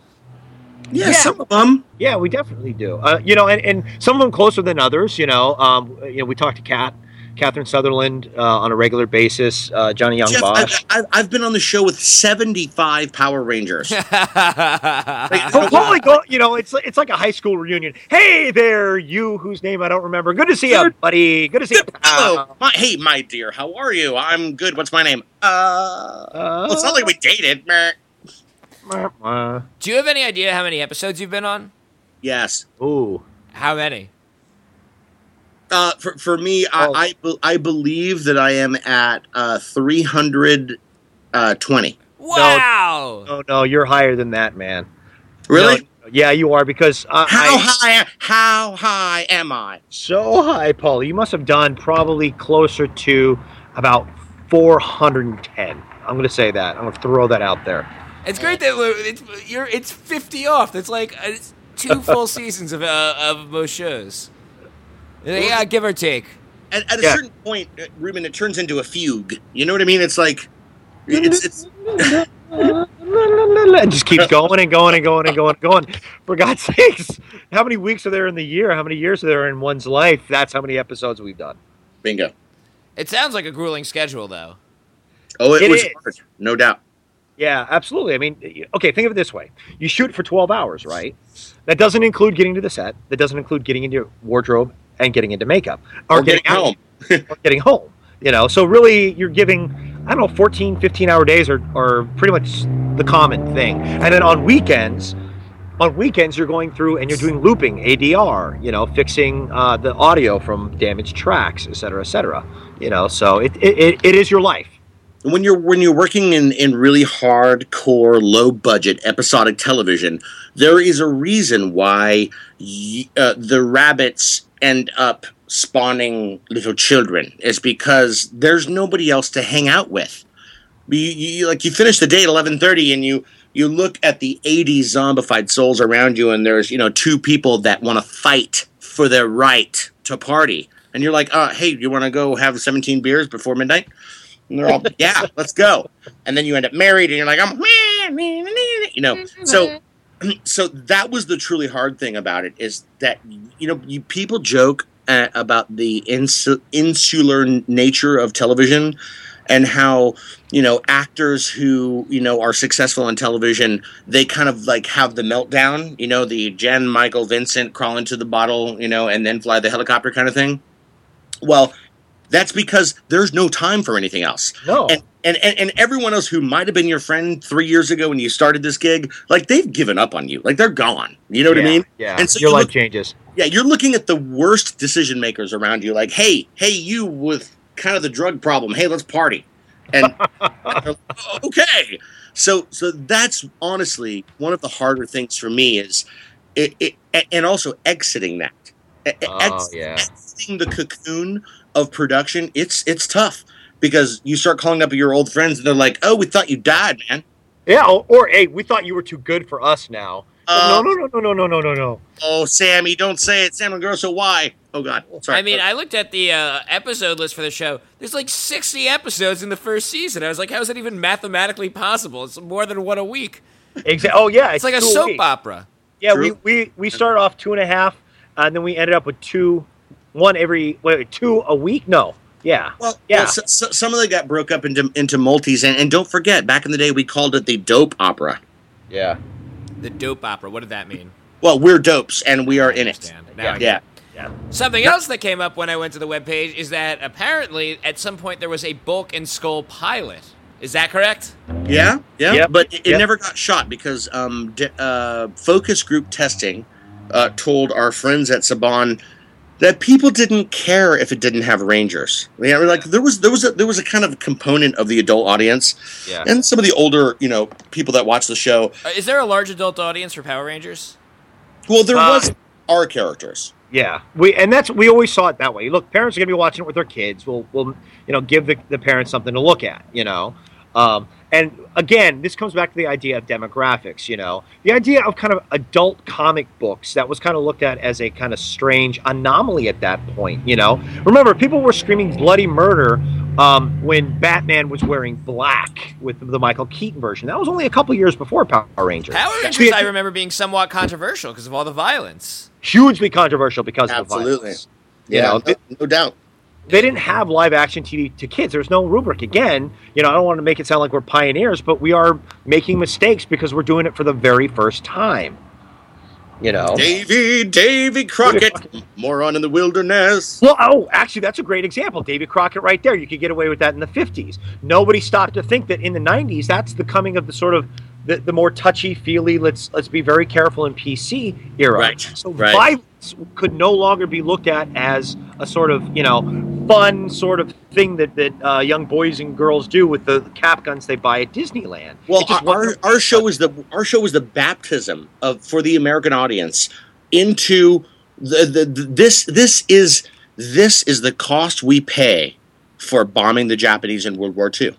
yeah, Yeah. some of them. Yeah, we definitely do. Uh, you know, and, and some of them closer than others. You know, um, you know, we talked to Kat, Catherine Sutherland uh, on a regular basis. Uh, Johnny Yong Jeff, Bosch. I, I, I've been on the show with seventy-five Power Rangers. Oh, holy go! You know, it's it's like a high school reunion. Hey there, you whose name I don't remember. Good to see you, buddy. Good to see you. Hello, my, hey, my dear, how are you? I'm good. What's my name? Uh, Uh, well, it's not like we dated. Uh, Do you have any idea how many episodes you've been on? Yes. ooh. How many? Uh, for, for me, Oh. I, I I believe that I am at uh, 320. Wow! No, no, you're higher than that, man. Really? No, yeah, you are because uh, How I, high? How high am I? so high, Paul. You must have done probably closer to about 410. I'm going to say that. I'm going to throw that out there. It's great that it's you're it's fifty off. That's like uh, it's two full seasons of uh, of most shows. Yeah, give or take. At, at a Yeah. certain point, uh, Rubin, it turns into a fugue. You know what I mean? It's like it's it's It just keeps going and going and going and going and going. For God's sakes, how many weeks are there in the year? How many years are there in one's life? That's how many episodes we've done. bingo. It sounds like a grueling schedule, though. Oh, it, It was is. hard, no doubt. Yeah, absolutely. I mean, okay, think of it this way: you shoot for 12 hours, right? That doesn't include getting to the set. That doesn't include getting into your wardrobe and getting into makeup Or getting out- home. or getting home. You know, so really, you're giving I don't know 14, 15 hour days are are pretty much the common thing. And then on weekends. On weekends, you're going through and you're doing looping, ADR, you know, fixing uh, the audio from damaged tracks, et cetera, et cetera. You know, so it, it, it, it is your life. when you're when you're working in in really hardcore low budget episodic television there is a reason why y- uh, the rabbits end up spawning little children is because there's nobody else to hang out with you, you like you finish the day at 11:30 and you you look at the 80 zombified souls around you and there's you know two people that want to fight for their right to party and you're like uh hey you want to go have 17 beers before midnight and they're all, yeah, let's go. And then you end up married, and you're like, I'm, you know. So, so that was the truly hard thing about it is that you know you people joke uh, about the insu- insular nature of television, and how you know actors who you know are successful on television they kind of like have the meltdown you know the Jan-Michael Vincent crawl into the bottle you know and then fly the helicopter kind of thing. Well that's because there's no time for anything else No. and and, and, and everyone else who might have been your friend three years ago when you started this gig like they've given up on you like they're gone you know what yeah, i mean Yeah. And so Your you life look- changes. yeah, you're looking at the worst decision makers around you. Like, hey, hey, you with kind of the drug problem. Hey, let's party. And like, "Oh, okay, so so that's honestly one of the harder things for me is it, it and also exiting that. Oh, ex- yeah. Exiting the cocoon of production, it's it's tough because you start calling up your old friends and they're like, "Oh, we thought you died, man." Yeah. Or, or hey, we thought you were too good for us now. Uh, no, no, no, no, no, no, no, no. Oh, Sammy, don't say it. Sam Grosso, why? Oh God, sorry. I mean, I looked at the uh, episode list for the show. There's like 60 episodes in the first season. I was like, how is that even mathematically possible? It's more than one a week. Exa- oh yeah, It's like a soap week. opera. Yeah, True. we, we we started off two and a half, and then we ended up with two, one every wait two a week. No, yeah, Well, Yeah. well, so, so, some of them got broke up into into multis, and, and don't forget, back in the day, we called it the dope opera. yeah, The dope opera. What did that mean? Well, we're dopes, and we are I in it. Now Yeah. Yeah, yeah. Something else that came up when I went to the webpage is that apparently at some point there was a Bulk and Skull pilot. Is that correct? yeah, yeah. Yep. But it, it Yep. never got shot because um, d- uh, focus group testing uh, told our friends at Saban that people didn't care if it didn't have rangers. Yeah, like there was there was a, there was a kind of component of the adult audience, Yeah. and some of the older you know people that watch the show. Uh, is there a large adult audience for Power Rangers? Well, there Uh, was our characters. Yeah, we and that's we always saw it that way. Look, parents are gonna be watching it with their kids. We'll we'll you know give the, the parents something to look at. You know, um, and again, this comes back to the idea of demographics. You know, the idea of kind of adult comic books that was kind of looked at as a kind of strange anomaly at that point. You know, remember people were screaming bloody murder um, when Batman was wearing black with the Michael Keaton version. That was only a couple years before Power Rangers. Power Rangers, I remember being somewhat controversial because of all the violence. hugely controversial because of the Absolutely. violence. You Yeah, know, no, no doubt. They didn't have live action TV to kids. There's no rubric. Again, you know, I don't want to make it sound like we're pioneers, but we are making mistakes because we're doing it for the very first time. You know. Davy, Davy Crockett, moron in the wilderness. Well, oh, actually, that's a great example. Davy Crockett, right there. You could get away with that in the '50s. Nobody stopped to think that in the '90s, that's the coming of the sort of the, the more touchy feely. Let's let's be very careful in PC era. Right, So right. violence could no longer be looked at as a sort of you know fun sort of thing that that uh, young boys and girls do with the cap guns they buy at Disneyland. Well, our, our show is the our show is the baptism of for the American audience into the, the, the this this is this is the cost we pay for bombing the Japanese in World War II.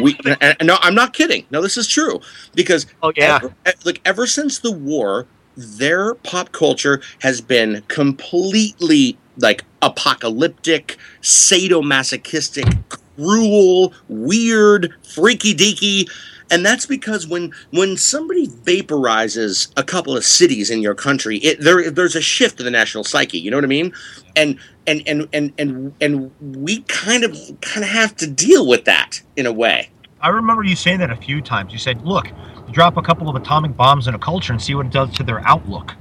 We and, and no, I'm not kidding. No, this is true because Oh, yeah. ever, like ever since the war, their pop culture has been completely like apocalyptic, sadomasochistic, cruel, weird, freaky deaky. And that's because when when somebody vaporizes a couple of cities in your country, it, there there's a shift in the national psyche. You know what I mean? And and and and and and we kind of kind of have to deal with that in a way. I remember you saying that a few times. You said, "Look, drop a couple of atomic bombs in a culture and see what it does to their outlook."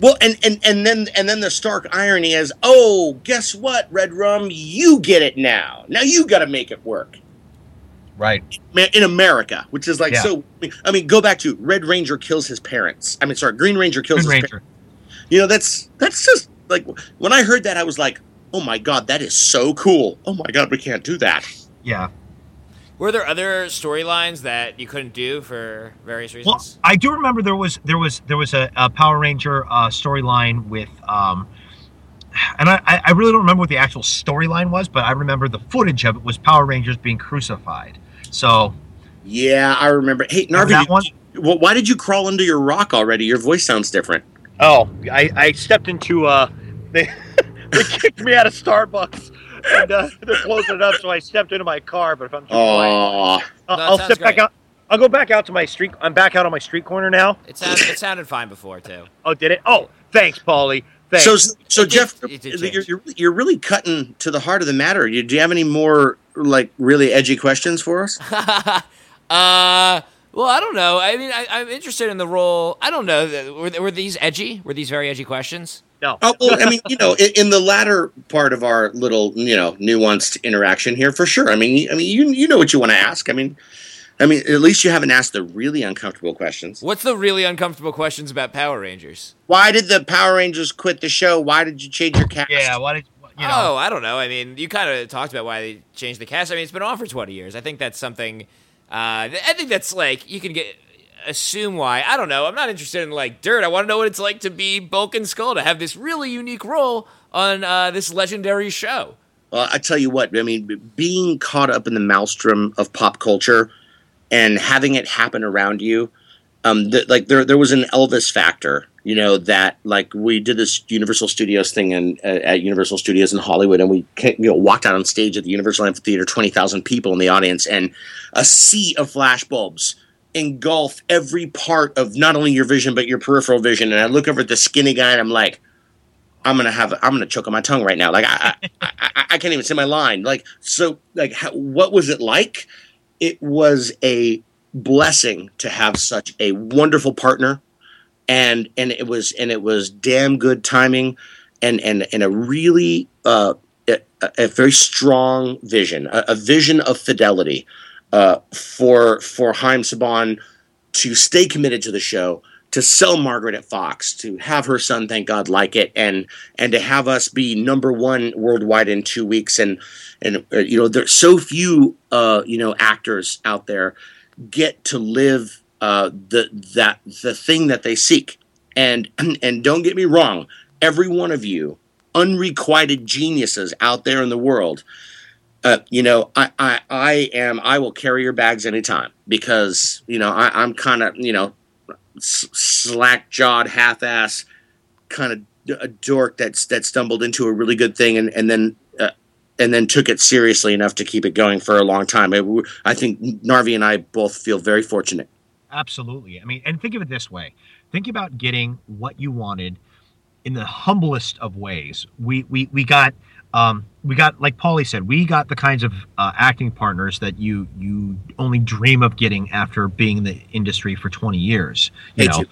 Well, and, and and then and then the stark irony is, oh, guess what, Red Rum, you get it now. Now you got to make it work Right. In America, which is like Yeah. so. I mean, go back to Red Ranger kills his parents. I mean, sorry, Green Ranger kills Green his Ranger. parents. You know, that's that's just like when I heard that, I was like, oh my god, that is so cool. Oh my god, we can't do that. Yeah. Were there other storylines that you couldn't do for various reasons? Well. I do remember there was there was there was a, a Power Ranger uh, storyline with, um, and I, I- I really don't remember what the actual storyline was, but I remember the footage of it was Power Rangers being crucified. So Yeah, I remember. Hey, Narvy, that did- one? well, why did you crawl under your rock already? Your voice sounds different. Oh, I, I stepped into uh they they kicked me out of Starbucks and uh, they're closing it up, so I stepped into my car. But if I'm too quiet, Oh, I'll, No, I'll sounds step back out. I'll go back out to my street. I'm back out on my street corner now. It sounded it sounded fine before too. Oh, did it? Oh, thanks, Paulie. Thanks. So, so It Jeff, it did you're, you're you're really cutting to the heart of the matter. You, do you have any more like really edgy questions for us? uh, well, I don't know. I mean, I, I'm interested in the role. I don't know. Were, were these edgy? Were these very edgy questions? No. Oh well, I mean, you know, in, in the latter part of our little, you know, nuanced interaction here, for sure. I mean, I mean, you you know what you want to ask. I mean, I mean, at least you haven't asked the really uncomfortable questions. What's the really uncomfortable questions about Power Rangers? Why did the Power Rangers quit the show? Why did you change your cast? Yeah, why did you know? Oh, I don't know. I mean, you kind of talked about why they changed the cast. I mean, it's been on for 20 years. I think that's something. Uh, I think that's like you can get assume why. I don't know. I'm not interested in like dirt. I want to know what it's like to be Bulk Skull to have this really unique role on uh, this legendary show. Well, I tell you what, I mean, being caught up in the maelstrom of pop culture and having it happen around you, um, th- like there, there was an Elvis factor, you know, that like we did this Universal Studios thing in, uh, at Universal Studios in Hollywood, and we you know walked out on stage at the Universal Amphitheater, twenty thousand people in the audience, and a sea of flashbulbs engulf every part of not only your vision but your peripheral vision. And I look over at the skinny guy, and I'm like. I'm gonna have I'm gonna choke on my tongue right now. Like I I, I, I can't even say my line. Like so like how, what was it like? It was a blessing to have such a wonderful partner, and and it was and it was damn good timing, and and and a really uh, a, a very strong vision, a, a vision of fidelity uh, for for Haim Saban to stay committed to the show, to sell Margaret at Fox, to have her son, thank God, like it, and and to have us be number one worldwide in two weeks, and and uh, you know there's so few uh, you know actors out there get to live uh, the that the thing that they seek, and and don't get me wrong, every one of you unrequited geniuses out there in the world uh, you know, I, I, I am, I will carry your bags anytime because, you know, I, I'm kind of, you know, s- slack jawed, half ass kind of a dork that's, that stumbled into a really good thing and, and then, uh, and then took it seriously enough to keep it going for a long time. I, I think Narvy and I both feel very fortunate. Absolutely. I mean, and think of it this way: think about getting what you wanted in the humblest of ways. We we we got um, we got like Paulie said, we got the kinds of uh, acting partners that you you only dream of getting after being in the industry for 20 years. You know.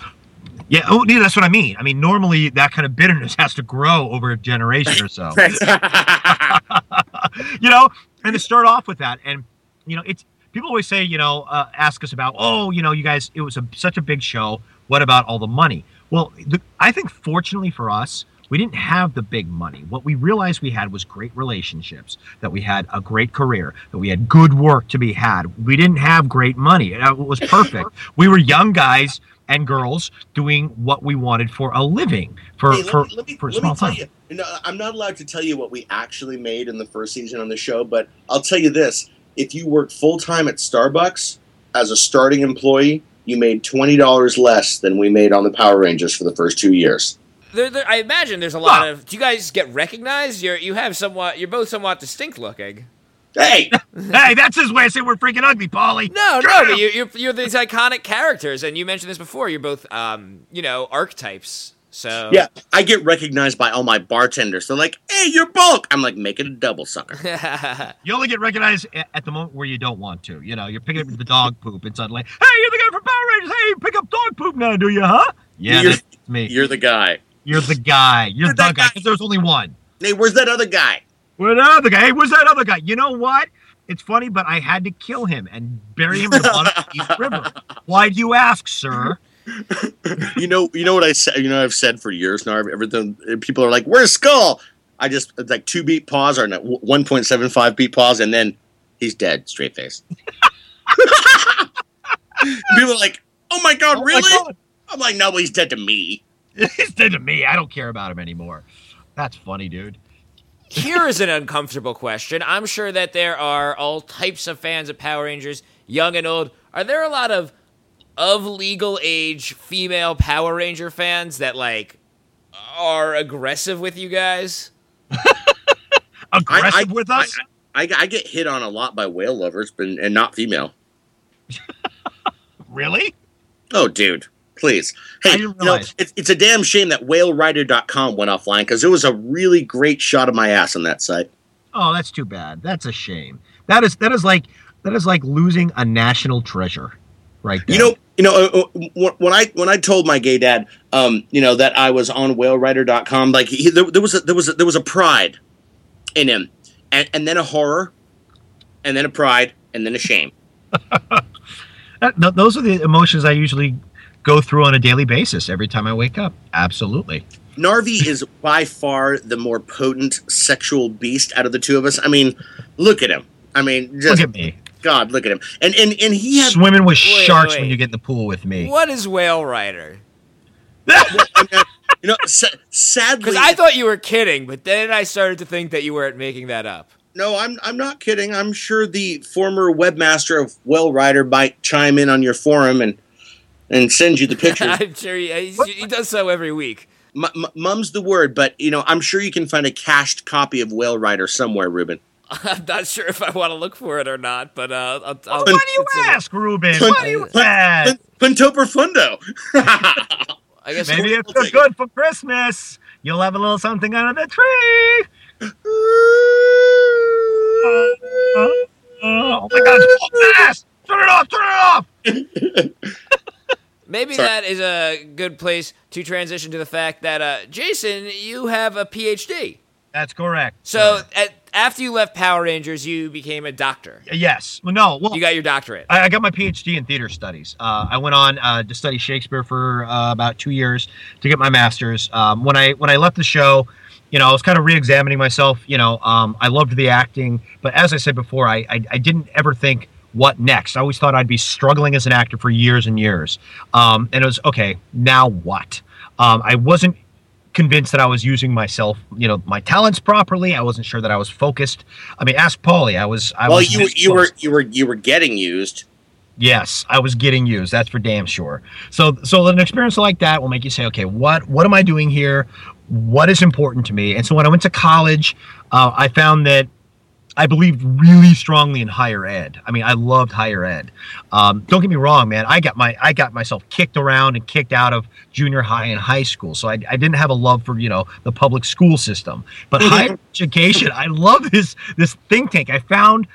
Yeah, oh, yeah, that's what I mean. I mean, normally that kind of bitterness has to grow over a generation or so. you know, and to start off with that, and you know, it's people always say, you know, uh, ask us about, oh, you know, you guys, it was a, such a big show. What about all the money? Well, the, I think fortunately for us, we didn't have the big money. What we realized we had was great relationships, that we had a great career, that we had good work to be had. We didn't have great money. It was perfect. we were young guys and girls doing what we wanted for a living for Hey, for, let me, for a let me small tell time. you, you know, I'm not allowed to tell you what we actually made in the first season on the show, but I'll tell you this: if you worked full time at Starbucks as a starting employee, you made twenty dollars less than we made on the Power Rangers for the first two years. There, there, I imagine there's a lot Well- of. Do you guys get recognized? You're you have somewhat. You're both somewhat distinct looking. Hey, hey, that's his way of saying we're freaking ugly, Paulie. No, Shut no, but you, you're you're these iconic characters, and you mentioned this before. You're both, um, you know, archetypes. So yeah, I get recognized by all my bartenders. They're like, "Hey, you're bulk." I'm like, "Make it a double sucker." You only get recognized at the moment where you don't want to. You know, you're picking up the dog poop and suddenly, hey, you're the guy from Power Rangers. Hey, pick up dog poop now, do you, huh? Yeah, You're- that's me. You're the guy. You're the guy. You're, the guy because there's only one. Hey, where's that other guy? Where's the other guy? Hey, where's that other guy? You know what? It's funny, but I had to kill him and bury him in the bottom of the East River. Why do you ask, sir? You know, you know what I said. You know, I've said for years now. Everything eh, people are like, "Where's Skull?" I just it's like two beat pause or one point seven five beat pause, and then he's dead, straight face. people are like, "Oh my god, Oh my really?" God. I'm like, "No, he's dead to me." He's dead to me. I don't care about him anymore. That's funny, dude. Here is an uncomfortable question. I'm sure that there are all types of fans of Power Rangers, young and old. Are there a lot of of legal age female Power Ranger fans that like are aggressive with you guys? Aggressive with I, us? I, I get hit on a lot by whale lovers, but and not female. really? Oh, dude. Please. Hey, you know, it's, it's a damn shame that whalerider.com went offline because it was a really great shot of my ass on that site. Oh, that's too bad. That's a shame. That is that is like that is like losing a national treasure, right there. You know, you know, uh, uh, when when I when I told my gay dad, um, you know, that I was on whalerider.com, like he, there, there was a, there was a, there was a pride in him, and, and then a horror, and then a pride, and then a shame. That- those are the emotions I usually go through on a daily basis every time I wake up. Absolutely. Narvy is by far the more potent sexual beast out of the two of us. I mean, look at him. I mean, Look at me. God, look at him. And and and he had Swimming with Wait, sharks wait. when you get in the pool with me. What is Whale Rider? you know, sa- sadly, Because I thought you were kidding, but then I started to think that you weren't making that up. no, I'm I'm not kidding. I'm sure the former webmaster of Whale Rider might chime in on your forum and and send you the picture. I'm sure he, he, he does so every week. M- m- mum's the word, but you know, I'm sure you can find a cached copy of Whale Rider somewhere, Rubin. I'm not sure if I want to look for it or not, but uh, I'll, I'll, Why do you consider- ask, Rubin? Pun- Why do you pun- ask? Punto Profundo. I guess Maybe we'll it's take it. good for Christmas. You'll have a little something under the tree. Oh my God! It's so fast. Turn it off! Turn it off! Maybe Sorry. that is a good place to transition to the fact that uh, Jason, you have a PhD. That's correct. So at, after you left Power Rangers, you became a doctor. yes, well, no, well, You got your doctorate. I, I got my PhD in theater studies. Uh, I went on uh, to study Shakespeare for uh, about two years to get my master's. Um, when I when I left the show, you know, I was kind of re-examining myself. You know, um, I loved the acting, but as I said before, I, I I didn't ever think what next. I always thought I'd be struggling as an actor for years and years. Um, and it was okay. Now what? Um, I wasn't convinced that I was using myself, you know, my talents properly. I wasn't sure that I was focused. I mean, ask Paulie. I was. I well, was you you were you were you were getting used. Yes, I was getting used. That's for damn sure. So, so an experience like that will make you say, okay, what what am I doing here? What is important to me? And so when I went to college, uh, I found that I believed really strongly in higher ed. I mean, I loved higher ed. Um, don't get me wrong, man. I got my I got myself kicked around and kicked out of junior high and high school, so I, I didn't have a love for you know the public school system. But higher education, I love this this think tank. I found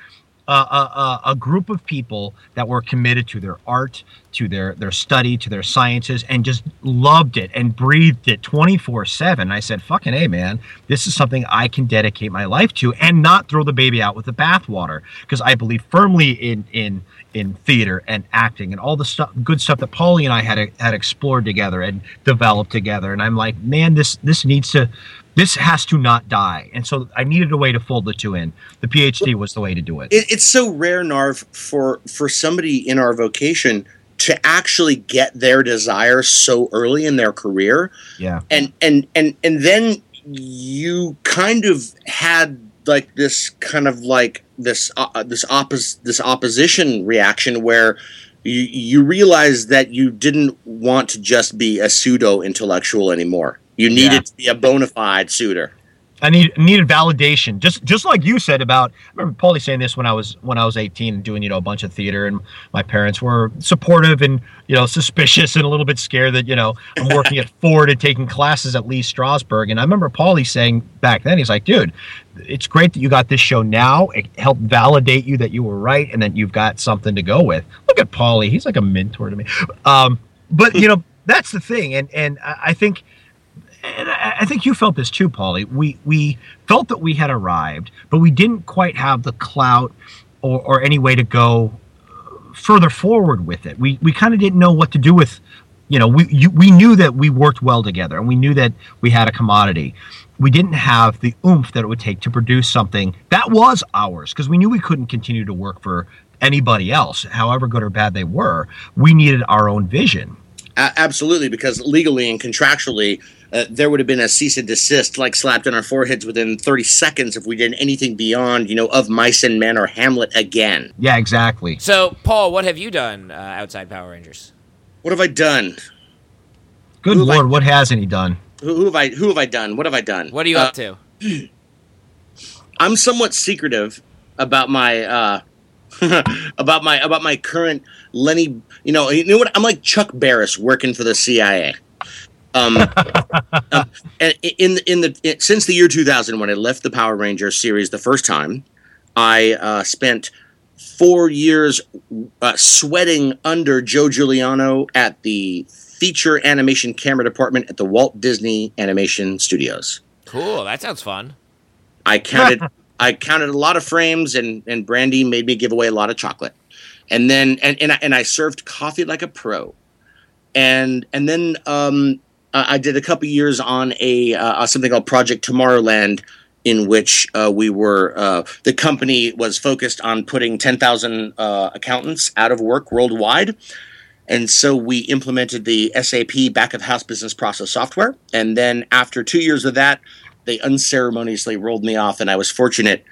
a, a, a- group of people that were committed to their art, to their their study, to their sciences, and just loved it and breathed it 24 7. I said, fucking A, man, this is something I can dedicate my life to and not throw the baby out with the bathwater because I believe firmly in in in theater and acting and all the stuff good stuff that Paulie and I had had explored together and developed together. And I'm like, man, this this needs to this has to not die. And so I needed a way to fold the two in. The PhD was the way to do it. It, it's so rare, Narv, for for somebody in our vocation to actually get their desire so early in their career. Yeah. and and and and then you kind of had like this kind of like this uh, this oppos- this opposition reaction where you you realize that you didn't want to just be a pseudo intellectual anymore. You needed Yeah. to be a bona fide suitor. I need needed validation, just just like you said about. I remember Paulie saying this when I was when I was eighteen and doing you know a bunch of theater, and my parents were supportive and you know suspicious and a little bit scared that you know I'm working at Ford and taking classes at Lee Strasberg. And I remember Paulie saying back then, he's like, "Dude, it's great that you got this show now. It helped validate you that you were right and that you've got something to go with." Look at Paulie; he's like a mentor to me. Um, but you know that's the thing, and and I think and I think you felt this too, Paulie. We we felt that we had arrived, but we didn't quite have the clout or, or any way to go further forward with it. We we kind of didn't know what to do with, you know, we you, we knew that we worked well together, and we knew that we had a commodity. We didn't have the oomph that it would take to produce something that was ours, because we knew we couldn't continue to work for anybody else, however good or bad they were. We needed our own vision. Absolutely, because legally and contractually, uh, there would have been a cease and desist like slapped on our foreheads within 30 seconds if we did anything beyond, you know, of mice and men or Hamlet again. Yeah, exactly. So, Paul, what have you done uh, outside Power Rangers? What have I done? Good Who, like- lord, what hasn't he done? Who, who have I? Who have I done? What have I done? What are you Uh, up to? I'm somewhat secretive about my uh, about my about my current Lenny. You know, you know what? I'm like Chuck Barris working for the CIA. Um, um, in in the in, since the year 2000, when I left the Power Rangers series the first time, I uh, spent four years uh, sweating under Joe Giuliano at the feature animation camera department at the Walt Disney Animation Studios. Cool. That sounds fun. I counted I counted a lot of frames, and and Brandy made me give away a lot of chocolate, and then and and I, and I served coffee like a pro, and and then um, I did a couple years on a uh, something called Project Tomorrowland, in which uh, we were uh, the company was focused on putting ten thousand uh, accountants out of work worldwide. And so we implemented the SAP back of house business process software. And then after two years of that, they unceremoniously rolled me off, and I was fortunate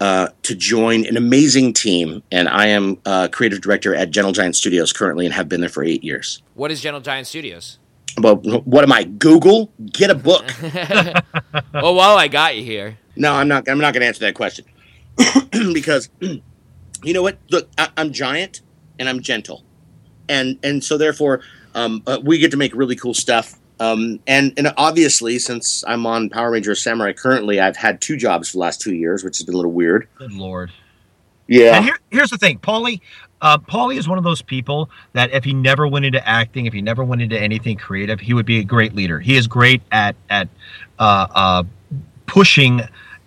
uh, to join an amazing team. And I am uh, creative director at Gentle Giant Studios currently, and have been there for eight years. What is Gentle Giant Studios? Well, what am I? Google? Get a book. well, while I got you here, no, I'm not. I'm not going to answer that question because you know what? Look, I, am giant and I'm gentle, and and so therefore um, uh, we get to make really cool stuff um, and and obviously, since I'm on Power Rangers Samurai currently, I've had two jobs for the last two years, which has been a little weird. Good lord. Yeah. And here, here's the thing, Paulie. Uh, Paulie is one of those people that if he never went into acting, if he never went into anything creative, he would be a great leader. He is great at at uh, uh, pushing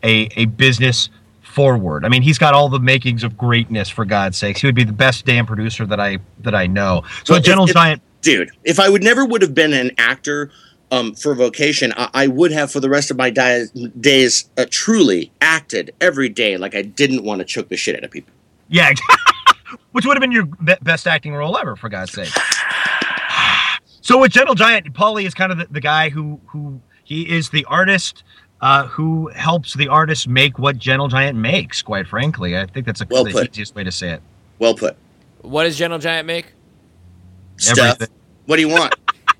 a a business forward. I mean, he's got all the makings of greatness for God's sakes. He would be the best damn producer that I that I know. So, well, Gentle Giant dude, if I would never would have been an actor um, for vocation, I, I, would have for the rest of my di- days uh, truly acted every day like I didn't want to choke the shit out of people. Yeah, which would have been your be- best acting role ever, for God's sake. so with Gentle Giant, Paulie is kind of the, the guy who who he is the artist. Uh, who helps the artist make what Gentle Giant makes? Quite frankly, I think that's a, well the easiest way to say it. Well put. What does Gentle Giant make? stuff. Everything. What do you want?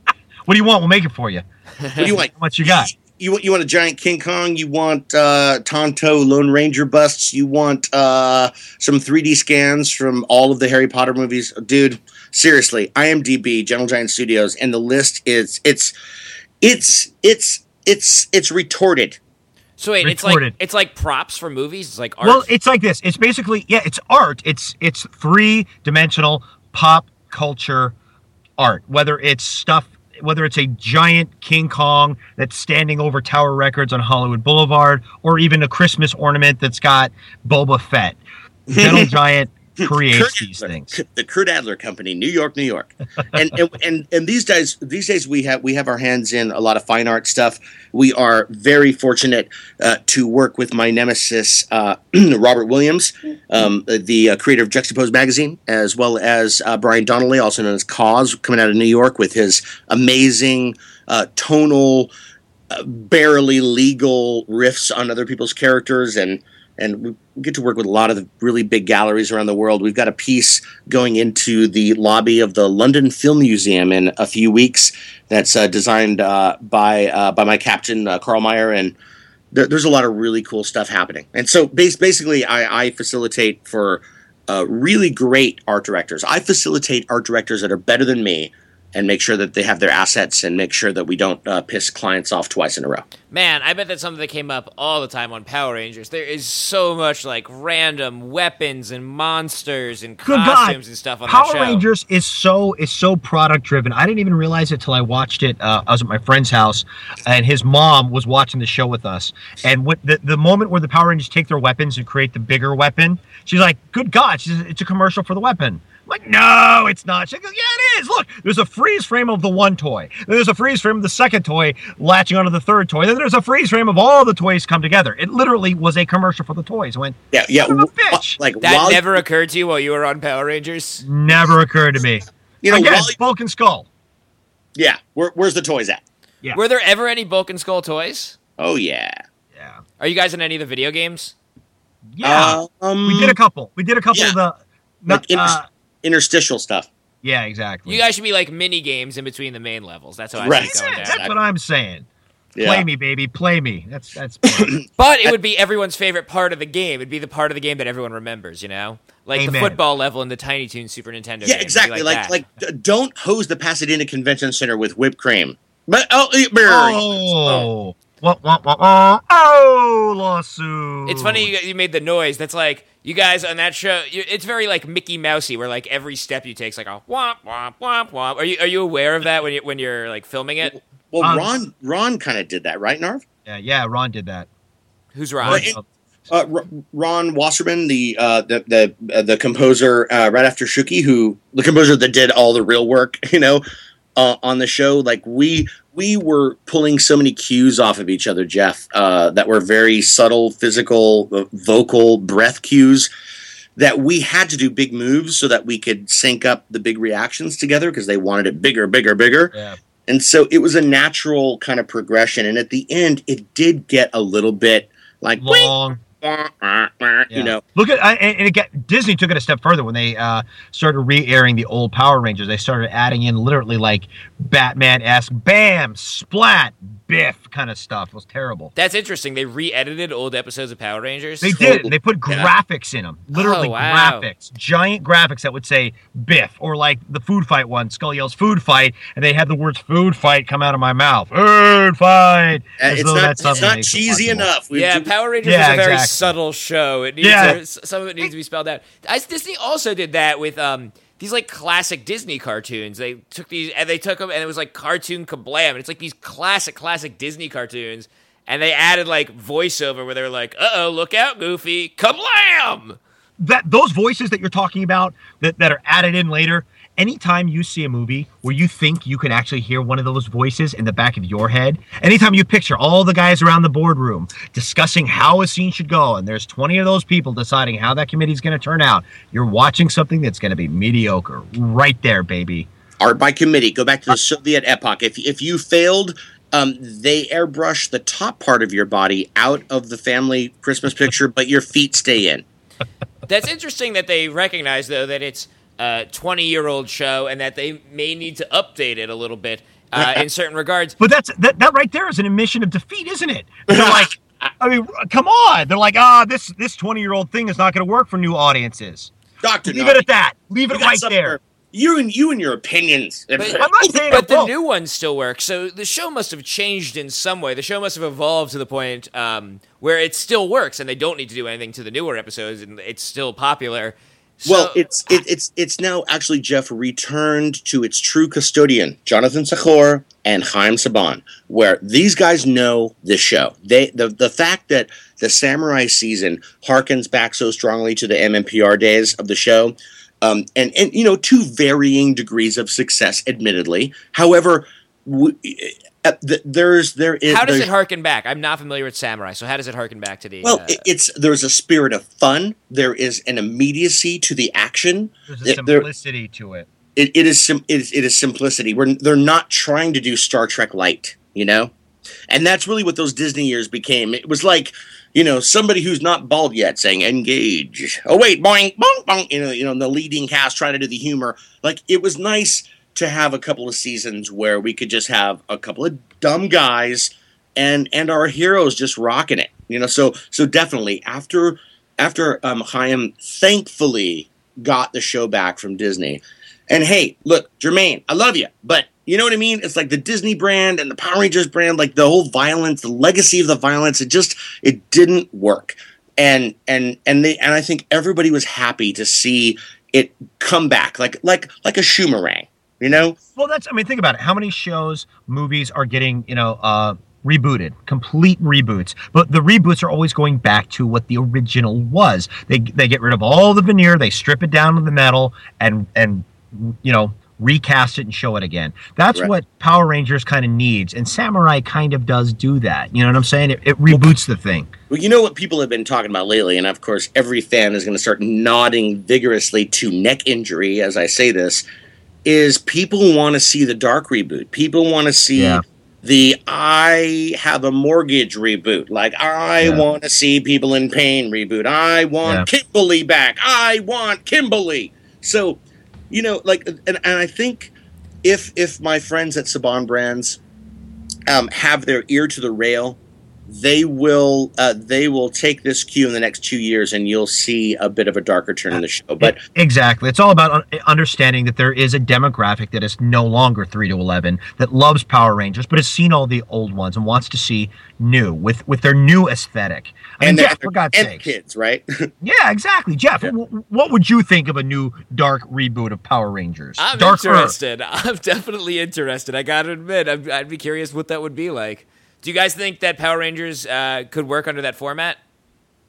what do you want? We'll make it for you. What do you want? How much you got? You, you, you want a giant King Kong? You want uh, Tonto Lone Ranger busts? You want uh, some 3D scans from all of the Harry Potter movies? Dude, seriously, IMDb, Gentle Giant Studios, and the list is it's it's it's it's it's retorted. So wait, Retorted. it's like it's like props for movies. It's like art. Well, it's like this. It's basically yeah, it's art. It's it's three dimensional pop culture art, whether it's stuff, whether it's a giant King Kong that's standing over Tower Records on Hollywood Boulevard, or even a Christmas ornament that's got Boba Fett. Gentle Giant creates Kurt these Adler, things. The Kurt Adler Company, New York, New York, and, and and and these days, these days we have we have our hands in a lot of fine art stuff. We are very fortunate uh, to work with my nemesis, uh, Robert Williams, um, the uh, creator of Juxtapose magazine, as well as uh, Brian Donnelly, also known as KAWS, coming out of New York with his amazing uh, tonal. Uh, barely legal riffs on other people's characters and and we get to work with a lot of the really big galleries around the world. We've got a piece going into the lobby of the London Film Museum in a few weeks. That's uh, designed uh, by uh, by my captain uh, Carl Meyer, and there, there's a lot of really cool stuff happening. And so, bas- basically, I, I facilitate for uh, really great art directors. I facilitate art directors that are better than me and make sure that they have their assets and make sure that we don't uh, piss clients off twice in a row. Man, I bet that's something that came up all the time on Power Rangers. There is so much like random weapons and monsters and Good costumes God. and stuff on the Power Rangers is so is so product driven. I didn't even realize it till I watched it. Uh, I was at my friend's house, and his mom was watching the show with us. And what the the moment where the Power Rangers take their weapons and create the bigger weapon, she's like, "Good God!" She says, "It's a commercial for the weapon." Like, no, it's not. She goes, yeah, it is. Look, there's a freeze frame of the one toy. Then there's a freeze frame of the second toy latching onto the third toy. Then there's a freeze frame of all the toys come together. It literally was a commercial for the toys. I went, yeah, yeah, bitch. Like that never you- occurred to you while you were on Power Rangers. Never occurred to me. You know, Again, Bulk and Skull. Yeah, Where, where's the toys at? Yeah. Were there ever any Bulk and Skull toys? Oh yeah. Yeah. Are you guys in any of the video games? Yeah. Um, we did a couple. We did a couple yeah. of the. Not, like uh, interstitial stuff. Yeah, exactly. You guys should be like mini games in between the main levels. That's how I right. going yeah, That's what I'm saying. Play me, baby, play me. That's that's. But it would be everyone's favorite part of the game. It'd be the part of the game that everyone remembers. You know, like the football level in the Tiny Toon Super Nintendo. Yeah, game. Exactly. Like that. like, d- don't hose the Pasadena Convention Center with whipped cream. But oh, eh, eat beer. oh, wah, wah, wah, wah. oh, lawsuit. It's funny you, you made the noise. That's like you guys on that show. You, it's very like Mickey Mousey, where like every step you take is like a womp womp womp womp. Are you are you aware of that when you when you're like filming it? Well, Um, Ron Ron kind of did that, right, Narv? Yeah, yeah. Ron did that. Who's Ron? Well, it- Uh, Ron Wasserman, the uh, the the uh, the composer uh, right after Shuki, who the composer that did all the real work, you know, uh, on the show. Like we we were pulling so many cues off of each other, Jeff, uh, that were very subtle, physical, vocal, breath cues. That we had to do big moves so that we could sync up the big reactions together because they wanted it bigger, bigger, bigger. Yeah. And so it was a natural kind of progression. And at the end, it did get a little bit like, Long. Yeah. know, Look at and, again, Disney took it a step further when they uh, started re-airing the old Power Rangers. They started adding in literally like Batman-esque, bam, splat, biff kind of stuff. It was terrible. That's interesting. They re-edited old episodes of Power Rangers. They did. and They put Yeah. graphics in them. Literally Oh, wow. graphics, giant graphics that would say "Biff" or like the food fight one. Skull yells "Food fight," and they had the words "food fight" come out of my mouth. Food fight. Uh, it's not that's it's not cheesy enough. We yeah, do- Power Rangers Yeah, is a very exactly. subtle show. It needs Yeah. to, some of it needs to be spelled out. I, Disney also did that with um these like classic Disney cartoons. They took these and they took them and it was like cartoon kablam. And it's like these classic classic Disney cartoons. And they added like voiceover where they're like, "Uh oh, look out, Goofy, kablam!" that those voices that you're talking about that, that are added in later anytime you see a movie where you think you can actually hear one of those voices in the back of your head anytime you picture all the guys around the boardroom discussing how a scene should go and there's 20 of those people deciding how that committee is going to turn out you're watching something that's going to be mediocre right there baby art by committee. Go back to the Soviet epoch. If if you failed, um, they airbrush the top part of your body out of the family Christmas picture, but your feet stay in. That's interesting that they recognize though that it's a 20 year old show and that they may need to update it a little bit uh, in certain regards. But that's that, that right there is an admission of defeat, isn't it? They're like, I mean, come on. They're like, ah, this this twenty year old thing is not going to work for new audiences. Doctor, Leave it at that. Leave You it right there. You and you and your opinions. But- I'm not saying but the won't. new ones still work. So the show must have changed in some way. The show must have evolved to the point um, where it still works, and they don't need to do anything to the newer episodes, and it's still popular. So, well, it's it, it's it's now actually Jeff returned to its true custodian, Jonathan Tzachor and Chaim Saban, where these guys know the show. They the the fact that the Samurai season harkens back so strongly to the MMPR days of the show, um, and and you know to varying degrees of success, admittedly. However, w- th- there's there is how does it harken back? I'm not familiar with Samurai, so how does it harken back to the? well, uh, it, it's there's a spirit of fun. There is an immediacy to the action. There's a There- there- simplicity to it. it, it is sim- it is it is simplicity. We're they're not trying to do Star Trek light, you know, and that's really what those Disney years became. It was like, you know, somebody who's not bald yet saying "engage." Oh wait, boing, boing, boing. You know, you know, and the leading cast trying to do the humor. Like it was nice to have a couple of seasons where we could just have a couple of dumb guys and and our heroes just rocking it. You know, so so definitely after after um, Chaim thankfully got the show back from Disney. And hey, look, Jermaine, I love you, but you know what I mean? It's like the Disney brand and the Power Rangers brand, like the whole violence, the legacy of the violence, it just it didn't work. And and and they and I think everybody was happy to see it come back like like like a Shumerang, you know? Well, that's. I mean, think about it. How many shows, movies are getting you know uh, rebooted, complete reboots? But the reboots are always going back to what the original was. They they get rid of all the veneer, they strip it down to the metal, and and you know recast it and show it again. That's Right. what Power Rangers kind of needs, and Samurai kind of does do that. You know what I'm saying? It, it reboots the thing. Well, you know what people have been talking about lately, and of course, every fan is going to start nodding vigorously to neck injury as I say this. Is people want to see the dark reboot? People want to see Yeah. the I have a mortgage reboot. Like I Yeah. want to see people in pain reboot. I want Kimberly back. I want Kimberly. So, you know, like, and, and I think if if my friends at Saban Brands um, have their ear to the rail, they will uh, they will take this cue in the next two years, and you'll see a bit of a darker turn in the show. But exactly, it's all about understanding that there is a demographic that is no longer three to eleven that loves Power Rangers, but has seen all the old ones and wants to see new with with their new aesthetic. I mean, and Jeff, they're- for God's and sake, kids, right? yeah, exactly, Jeff. w- what would you think of a new dark reboot of Power Rangers? I'm Darker. interested. I'm definitely interested. I got to admit, I'd, I'd be curious what that would be like. Do you guys think that Power Rangers uh, could work under that format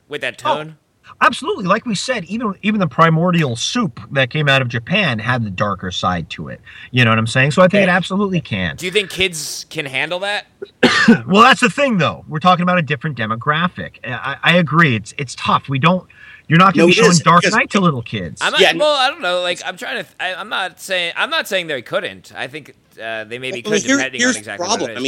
with that Oh, tone? Absolutely, like we said, even even the primordial soup that came out of Japan had the darker side to it. You know what I'm saying? So I think it absolutely can. Do you think kids can handle that? Well, that's the thing, though. We're talking about a different demographic. I, I agree. It's it's tough. We don't. You're not going No, to be showing is, Dark Knight to little kids. I'm not, Yeah, well, I don't know. Like, I'm trying to. I, I'm not saying. I'm not saying they couldn't. I think uh, they maybe I could, mean, here- depending here's on exactly the problem. what it is. I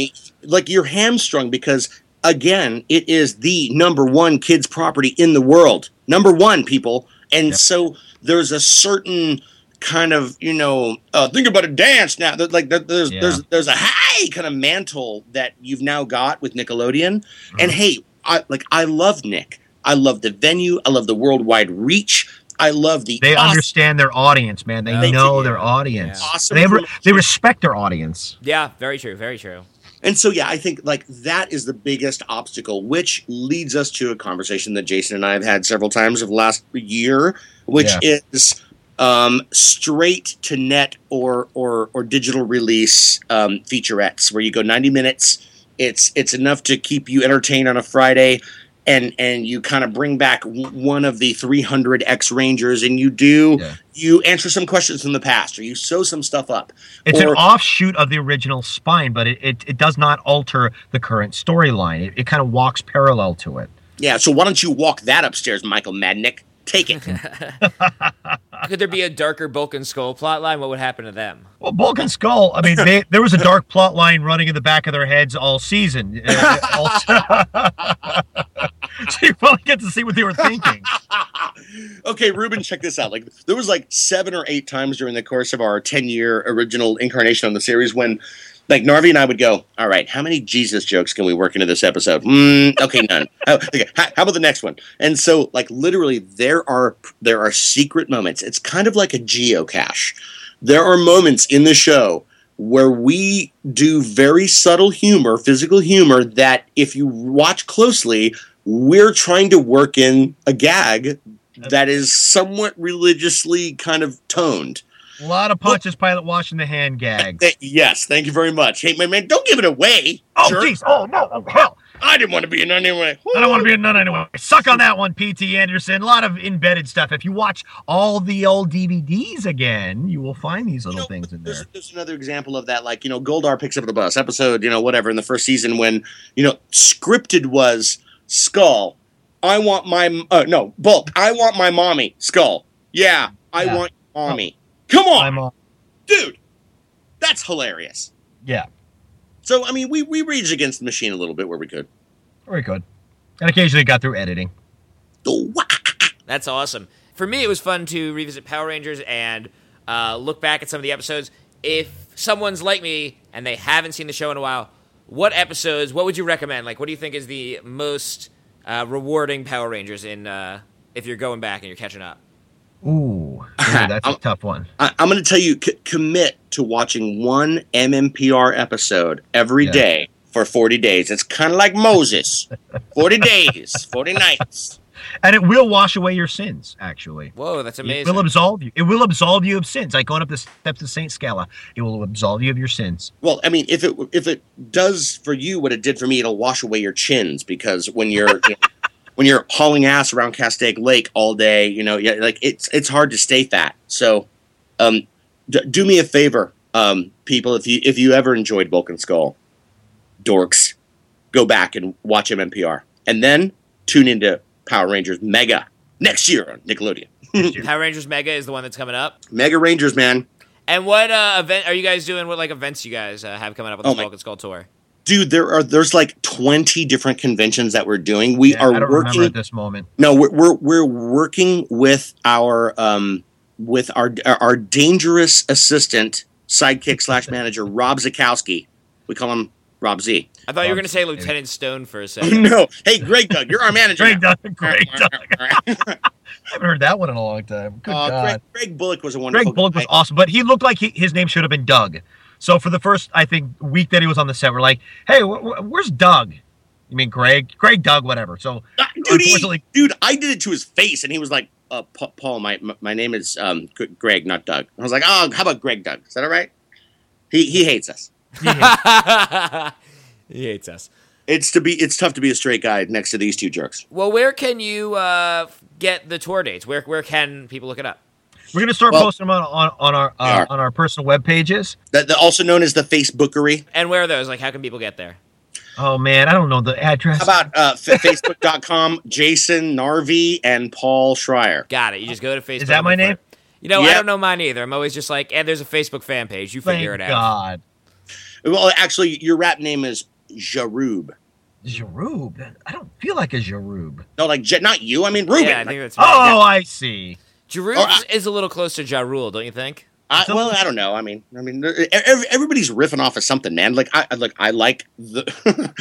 mean, like you're hamstrung because again, it is the number one kids property in the world. Number one, people, and Yep. so there's a certain kind of you know uh, think about a dance now. Like there's Yeah. there's there's a high kind of mantle that you've now got with Nickelodeon. And hey, I like I love Nick. I love the venue. I love the worldwide reach. I love the they awesome- understand their audience, man. They They know do. their audience. Yeah. Awesome They re- they respect their audience. yeah, very true. Very true. And so, yeah, I think like that is the biggest obstacle, which leads us to a conversation that Jason and I have had several times of last year, which is um, straight to net or or or digital release um, featurettes, where you go ninety minutes. It's it's enough to keep you entertained on a Friday, and and you kind of bring back w- one of the three hundred X Rangers, and you do Yeah. you answer some questions from the past, or you sew some stuff up. It's an offshoot of the original spine, but it, it, it does not alter the current storyline. It, it kind of walks parallel to it. Yeah, so why don't you walk that upstairs, Michael Madnick? Take it. Could there be a darker Bulk and Skull plotline? What would happen to them? Well, Bulk and Skull, I mean, they, there was a dark plot line running in the back of their heads all season. Uh, all- so you probably get to see what they were thinking. okay, Rubin, check this out. Like there was like seven or eight times during the course of our ten year original incarnation on the series when like Narvy and I would go, all right, how many Jesus jokes can we work into this episode? Mm, okay, none. Oh, okay, how, how about the next one? And so, like, literally, there are there are secret moments. It's kind of like a geocache. There are moments in the show where we do very subtle humor, physical humor, that if you watch closely, we're trying to work in a gag that is somewhat religiously kind of toned. A lot of Pontius Pilate washing the hand gags. Yes, thank you very much. Hey, my man, don't give it away. Oh, jeez. Oh, no. Oh, hell. I didn't want to be a nun anyway. I don't want to be a nun anyway. Suck on that one, P.T. Anderson. A lot of embedded stuff. If you watch all the old DVDs again, you will find these little You know, things in there. There's, there's another example of that, like you know, Goldar picks up the bus episode, you know, whatever in the first season when you know scripted was Skull. I want my uh, no bulk. I want my mommy. Skull. Yeah, I Yeah. want mommy. Come on, I'm dude. That's hilarious. yeah, So I mean, we we raged against the machine a little bit where we could. Where we could, And occasionally got through editing. Oh. That's awesome. For me, it was fun to revisit Power Rangers and uh, look back at some of the episodes. If someone's like me and they haven't seen the show in a while, what episodes? What would you recommend? Like, what do you think is the most uh, rewarding Power Rangers in uh, if you're going back and you're catching up? Ooh, ooh, that's a I'm- tough one. I, I'm going to tell you, c- commit to watching one MMPR episode every Yeah. day for 40 days. It's kind of like Moses 40 days, 40 nights. And it will wash away your sins, actually. Whoa, that's amazing. It will absolve you. It will absolve you of sins. Like going up the steps of Saint Scala, it will absolve you of your sins. Well, I mean, if it if it does for you what it did for me, it'll wash away your chins because when you're you know, when you're hauling ass around Castaic Lake all day, you know, yeah, like it's it's hard to stay fat. So, um, d- do me a favor, um, people, if you if you ever enjoyed Bulk and Skull, dorks, go back and watch MMPR, and then tune into Power Rangers Mega next year on Nickelodeon. Power Rangers Mega is the one that's coming up. Mega Rangers, man. And what uh, event are you guys doing? What like events you guys uh, have coming up with the Oh my- Bulk and Skull tour? Dude, there are there's like 20 different conventions that we're doing. We Yeah, are I don't working remember at this moment. No, we're we're, we're working with our um with our our dangerous assistant sidekick slash manager Rob Zakowski. We call him Rob Z. I thought you were going to say Lieutenant Stone for a second. no, hey, Greg Doug, you're our manager. Greg now. Doug. Greg Doug. I haven't heard that one in a long time. Good Uh, God. Greg, Greg Bullock was a wonderful. Greg Bullock was awesome, but he looked like he, his name should have been Doug. So for the first, I think, week that he was on the set, we're like, "Hey, wh- wh- where's Doug?" You mean Greg? Greg Doug, whatever. So Uh, dude, he- Unfortunately- dude, I did it to his face, and he was like, uh, Pa- "Paul, my my- my name is um, G- Greg, not Doug." I was like, "Oh, how about Greg Doug? Is that all right?" He he hates us. he hates us. It's to be it's tough to be a straight guy next to these two jerks. Well, where can you uh, get the tour dates? Where where can people look it up? we're gonna start Well- posting them on on, on our uh, are. on our personal web pages. That, that also known as the Facebookery. And where are those? Like, how can people get there? Oh man, I don't know the address. How about uh, f- Facebook.com, Jason Narvy and Paul Schrier. Got it. You just go to Facebook. Is that my and look for name? You know, I don't know mine either. I'm always just like, and there's a Facebook fan page. You figure Thank it out. God. Well, actually, your rap name is Jarub. Jarub. I don't feel like a Jarub. No, like not you. I mean Rubin. Yeah, I think that's. Oh, I see. Giroux Or I- is a little close to Ja Rule, don't you think? I, well, I don't know. I mean, I mean, everybody's riffing off of something, man. Like I I- like I like the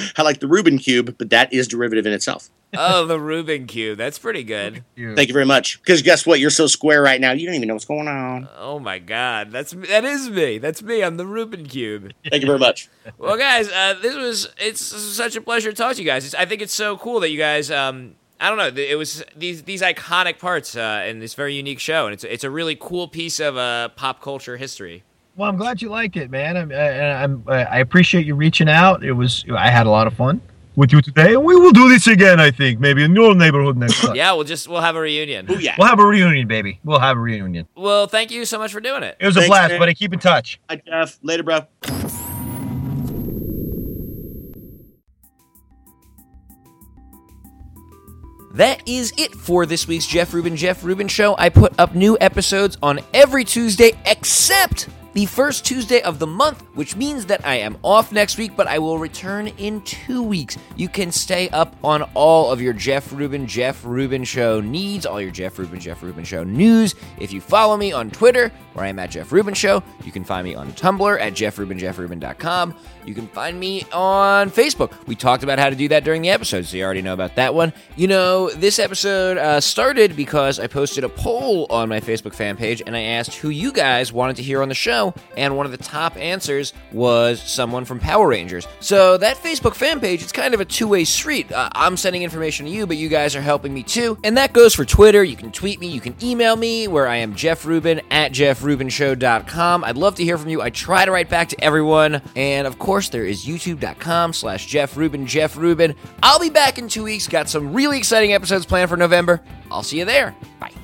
I like the Rubin cube, but that is derivative in itself. oh, the Rubin cube. That's pretty good. You. Thank you very much. Because guess what? You're so square right now. You don't even know what's going on. Oh my God, that's that is me. That's me. I'm the Rubin cube. Thank you very much. Well, guys, uh, this was it's such a pleasure to talk to you guys. It's, I think it's so cool that you guys. Um, I don't know. It was these these iconic parts uh, in this very unique show, and it's it's a really cool piece of uh, pop culture history. Well, I'm glad you liked it, man. I'm, I, I'm, I appreciate you reaching out. It was, I had a lot of fun with you today, and we will do this again. I think maybe in your neighborhood next time. Yeah, we'll just we'll have a reunion. Oh yeah. We'll have a reunion, baby. We'll have a reunion. Well, thank you so much for doing it. It was a blast, man. buddy. Keep in touch. Hi, Jeff. Later, bro. That is it for this week's Jeff Rubin Jeff Rubin Show. I put up new episodes on every Tuesday except the first Tuesday of the month, which means that I am off next week, but I will return in two weeks. You can stay up on all of your Jeff Rubin Jeff Rubin Show needs, all your Jeff Rubin Jeff Rubin Show news. If you follow me on Twitter, where I am at Jeff Rubin Show, you can find me on Tumblr at jeffrubinjeffrubin.com. You can find me on Facebook. We talked about how to do that during the episode, so you already know about that one. You know, this episode uh, started because I posted a poll on my Facebook fan page and I asked who you guys wanted to hear on the show, and one of the top answers was someone from Power Rangers. So that Facebook fan page, it's kind of a two-way street. Uh, I'm sending information to you, but you guys are helping me too. And that goes for Twitter. You can tweet me, you can email me, where I am Jeff Rubin at jeffrubinshow.com. I'd love to hear from you. I try to write back to everyone. And of course, there is youtube.com slash Jeff Rubin, Jeff Rubin. I'll be back in two weeks. Got some really exciting episodes planned for November. I'll see you there. Bye.